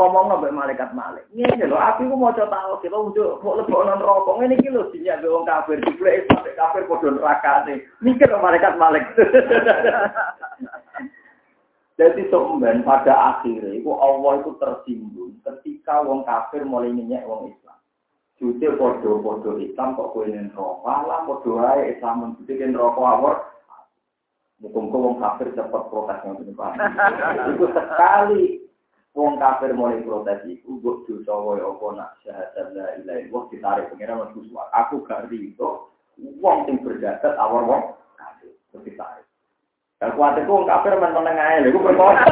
Ngomong nabe malaikat malik. Ini loh, aku mau coba tahu kita untuk mau lebih non rokok. Ini kilo sinyal doang kafir, dibeli sampai kafir kodon neraka nih. Mikir malaikat malik. Jadi sumben pada akhirnya, itu Allah itu tersinggung ketika wong kafir mulai minyak wong Islam. Jute podo-podo Islam kok kue rokok lah, podo aja Islam menjadikan rokok awor, Mukum wong kafir cepat protes yang ini Itu sekali wong kafir mulai protes itu, gue dosa woy opo nak syahadat la ilaha illallah ditarik pengiran mas Guswa. Aku gak rito, wong sing berjadat awal wong kafir terus ditarik. Dan kuatir wong kafir meneng aja, gue berkota.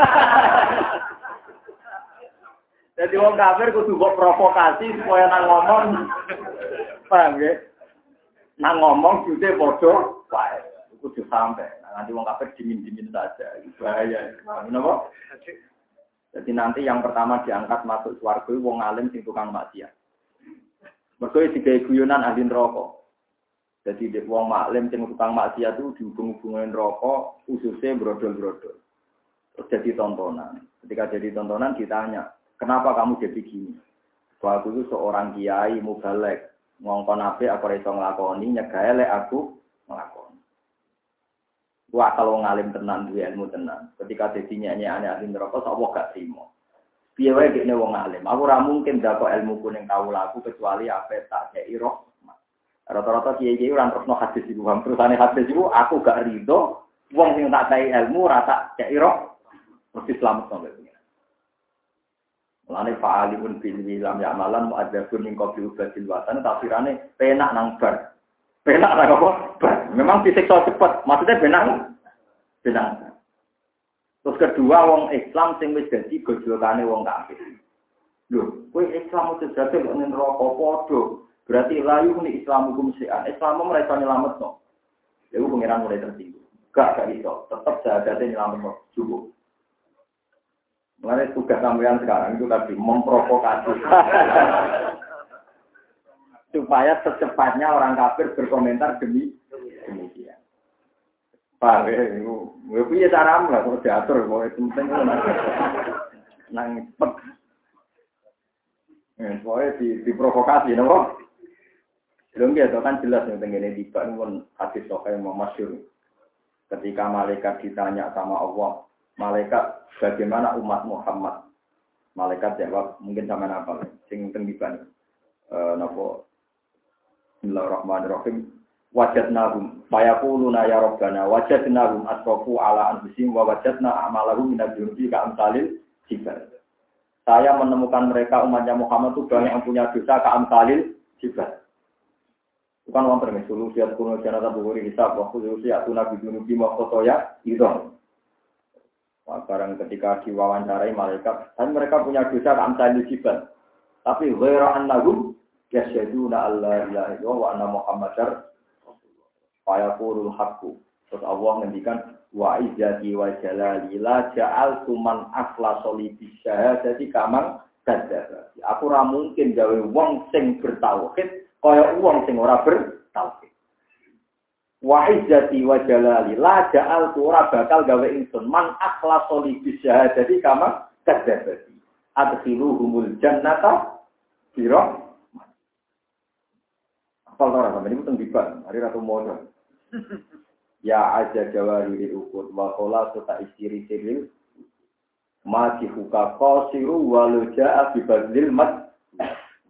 Jadi wong kafir kudu mbok provokasi supaya nang ngomong paham ya? Nang ngomong jute padha wae. Kudu sampai. Nanti wong kafir dingin-dingin saja. Bahaya. Kenapa? Jadi nanti yang pertama diangkat masuk swarga wong alim sing tukang maksiat. Mergo tiga guyonan ahli neraka. Jadi di wong maklim sing tukang maksiat itu dihubung-hubungin rokok, khususnya brodol-brodol. Terus jadi tontonan. Ketika jadi tontonan ditanya, kenapa kamu jadi gini? Waktu itu seorang kiai mubalek ngongkon ape aku iso nglakoni nyegae aku nglakoni. Wah kalau ngalim tenan, dua ilmu tenan. Ketika jadi nyanyi aneh ahli neraka, tak gak terima. Piye wae dekne wong alim. Aku ora mungkin dako ilmu kuning tahu lagu kecuali apa tak kei roh. Rata-rata kiai-kiai ora terusno hadis iku. Terusane hadis iku aku gak rido wong sing tak kei ilmu rata kei roh. Mesti selamat sampai pengiran. Mulane fa'alimun bil wilam ya'malan mu'adzabun min qabli ubadil watan tafsirane penak nang bar. Benak lah apa? Memang disiksa cepat. Maksudnya benak. Benak. Terus kedua, wong Islam sing wis dadi gojolane wong kafir. Lho, kowe Islam itu jadi kok ning neraka padha. Berarti layu ni Islam hukum sian. Islam mereka nyelamet no. Lalu pengiran mulai tersinggung. Gak gak iso, tetap syahadatnya nyelamat cukup. Mengenai tugas sampean sekarang itu tadi memprovokasi. Supaya secepatnya orang kafir berkomentar demi demikian. Itu, gue punya cara lah kalau diatur, kalau itu penting nang cepet. Eh, pokoknya di, diprovokasi, nopo. Belum gitu kan jelas yang tenggine tiba pun hadis sokai masyur. Ketika malaikat ditanya sama Allah, malaikat bagaimana umat Muhammad? Malaikat jawab mungkin sama apa? Sing teng tiba uh, nopo. Bismillahirrahmanirrahim. Wajadnahum fayaquluna ya rabbana wajadnahum asrafu ala anfusihim wa wajadna a'malahum min ad-dunubi ka'amsalil jibal. Saya menemukan mereka umatnya Muhammad itu banyak yang punya dosa ka'amsalil jibal. Bukan uang permis, solusi atau kuno jana tak bukuri hisab, waktu solusi atau nabi dunubi mau foto ya, itu. Barang ketika diwawancarai malaikat, dan mereka punya dosa amsal jibal. Tapi ghaira annahum yasyaduna alla ilaha illallah wa anna muhammadar fayaqulul haqqu. Terus Allah ngendikan wa izzati wa jalali la ja'al tuman akhla soli bisyahadati kamang kadzdzaba. Aku ora mungkin gawe wong sing bertauhid kaya uang sing ora bertauhid. Wa izzati wa jalali la ja'al ora bakal gawe ingsun man akhlaso li bisyahadati kama kadzabati. Adkhiluhumul jannata biro Apal ora sampe niku teng diban, hari ratu mono. Ya aja jawari di ukut wa qala suta istiri siril ma huka qasiru walu ja'a bi badlil mat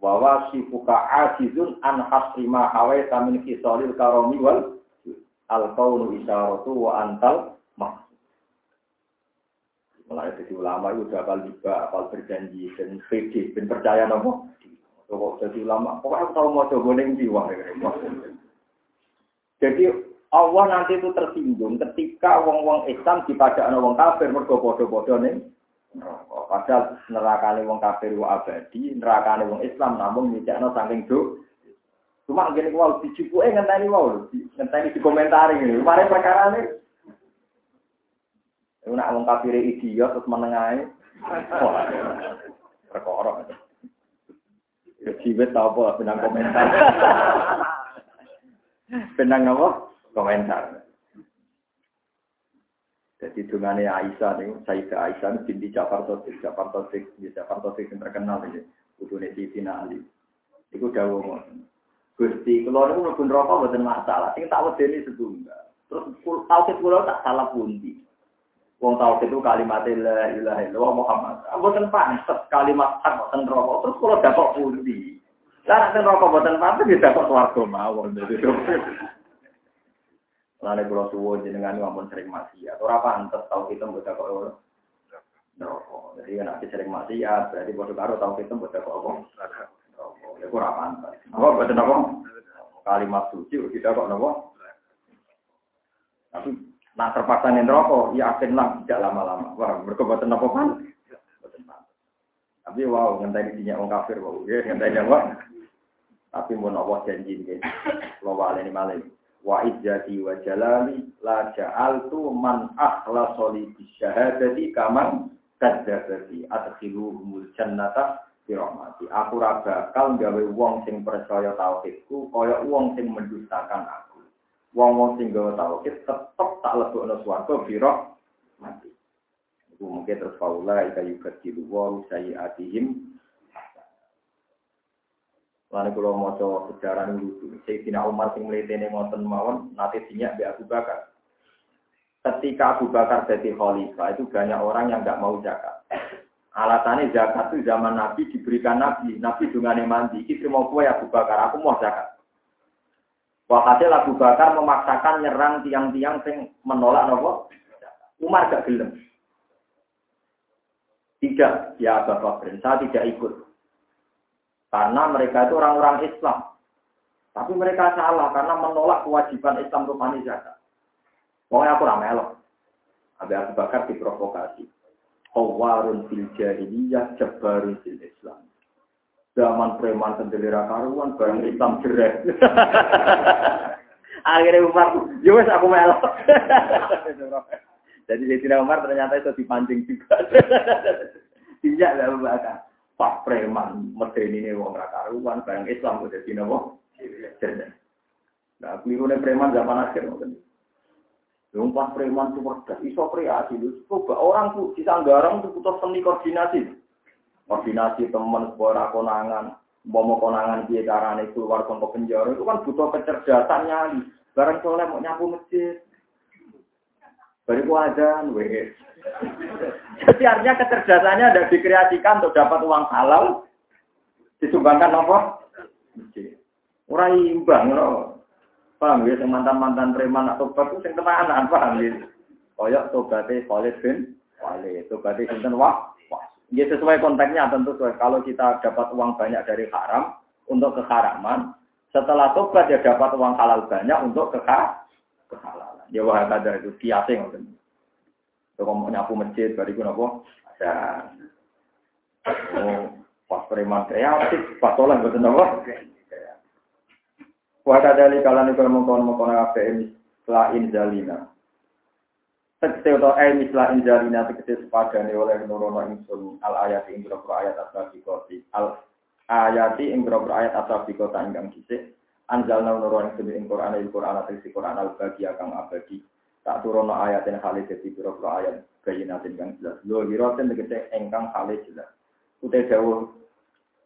Wawa sifuka ajizun an hasrima tamin kisolil karomi wal al kaunu isyaratu wa antal mak. Mulai dari ulama itu udah apal juga, apal berjanji, dan PD, dan percaya nopo. Kok jadi ulama, pokoknya aku tahu mau coba neng jiwa. Jadi Allah nanti itu tersinggung ketika wong-wong Islam dipadak wong kafir mergo bodoh-bodoh nih neraka. Padahal nerakane wong kafir wa abadi, nerakane wong Islam namun nyicakno saking do. Cuma ngene wae dicukuke ngenteni wae, ngenteni dikomentari ngene. Mare perkara ne. Nek wong kafir idiot terus menengae. Perkara. Ya jiwet tau apa benang komentar. benang apa? Komentar. Jadi dungane Aisyah nih, Sayyidah Aisyah binti Jafar Totik, Jafar Totik, Jafar Totik yang terkenal ini, kudune Sayyidina Ali. Iku dawuh. Gusti, kalau niku mlebu neraka mboten masalah, sing tak wedeni setunggal. Terus tauhid kula tak salah pundi. Wong tauhid itu kalimat la ilaha illallah Muhammad. Mboten pantes kalimat hak mboten neraka. Terus kula dapat pundi. Lah nek neraka mboten pantes ya dapat swarga mawon. Lalu kalau suwo jenengan ampun sering maksiat. Ora pantes tau kita mbok kok ora. Neraka. Jadi kan sering maksiat, berarti bodoh karo tau kita mbok kok apa? Neraka. Ya ora pantes. Apa boten apa? Kalimat suci kita kok napa? Tapi nah terpaksa nih rokok, ya lah tidak lama-lama. Wah, mereka boten apa kan? Tapi wow, ngenteni dinya wong kafir wow, ya ngenteni apa? Tapi mau Allah janji nggih. Lawa aleni malih wa izzati wa jalali la ja'altu man akhlasa li bisyahadati kaman kadzdzabati adkhiluhumul jannata bi rahmati aku ora bakal gawe wong sing percaya tauhidku kaya wong sing mendustakan aku wong-wong sing gawe tauhid tetep tak lebokno swarga bi rahmati iku mungkin terus faula ika yukadilu wa sayiatihim Lalu kalau mau coba sejarah lucu, Sayyidina Umar sing melihatnya ngoten mawon, nanti dinyak be Abu Bakar. Ketika Abu Bakar jadi khalifah, itu banyak orang yang nggak mau zakat. Alasannya zakat itu zaman Nabi diberikan Nabi, Nabi dengan mandi. Kita mau kue Abu Bakar, aku mau zakat. Wakasih Abu Bakar memaksakan nyerang tiang-tiang yang menolak nopo. Umar gak gelem. Tidak, ya Abu Bakar, saya tidak ikut. Karena mereka itu orang-orang Islam. Tapi mereka salah karena menolak kewajiban Islam untuk zakat. Pokoknya aku ramelok. Abi Abu Bakar diprovokasi. Kawarun fil jahiliyah jabarun fil Islam. Zaman preman sendelera karuan, barang Islam jerek. Akhirnya Umar, wes aku melok. Jadi Sayyidina Umar ternyata itu dipancing juga. Tidak lah bakal. Pak preman, medeni ini wong rakaruan, barang Islam udah dina wong. Nah, pelirune preman zaman akhir mungkin. Pas preman tuh cerdas, iso kreasi. Coba orang tuh di Sanggarang tuh butuh seni koordinasi. Koordinasi teman sebuah konangan, mau konangan dia carane keluar ke penjara itu kan butuh kecerdasan nyali. Barang soleh mau nyapu masjid. Bariku azan, weh. Jadi artinya kecerdasannya ada dikreasikan untuk dapat uang halal, disumbangkan apa? Orang imbang, no. paham ya? mantan mantan preman atau bagus yang tenanan, paham ya? Koyok tobatnya Khalid bin Walid, tobatnya sinten wah. Ya sesuai konteksnya tentu kalau kita dapat uang banyak dari haram untuk keharaman, setelah tobat ya dapat uang halal banyak untuk kehalalan. Ya wah ada itu kiasnya ngoten. Kalau mau nyapu masjid, bariku nopo ada. Oh, pas preman kreatif, pas soleh betul nopo. Wah kadali kalian kalau mengkon mengkon apa ini selain jalina. Tegese atau eh mislah injalina tegese sepadane oleh nurono insun al ayat ing ayat asal koti al ayati ing ayat asal kota ingkang kisih anjalna nurono ing Quran ing Quran tegese Quran al bagi kang abadi tak turono ayat yang kali jadi biro ayat bayinatin yang jelas. Lo giroten tegese engkang kali jelas. Utai jauh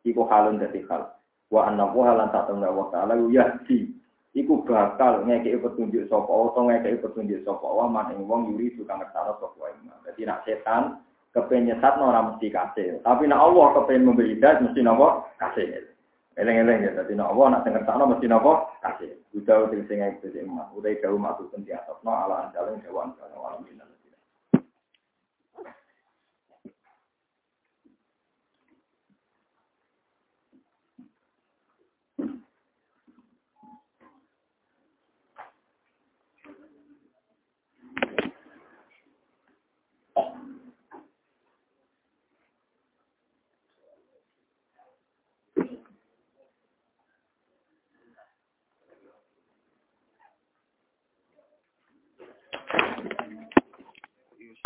iku halun dadi hal. Wa anna wa halan tak tengah wa ta'ala yahdi. Iku bakal ngekei petunjuk sapa atau ngekei petunjuk sapa wa man wong yuri tukang ngertano sapa wa Jadi nak setan kepen nyesat ora mesti kasih. Tapi nak Allah kepen memberi hidayah mesti napa kasih. Eleng-eleng ya, jadi nak Allah nak dengar sana mesti napa kasih. Udah udah sing sing udah jauh masuk pun di atas, no ala anjaleng jauh anjaleng.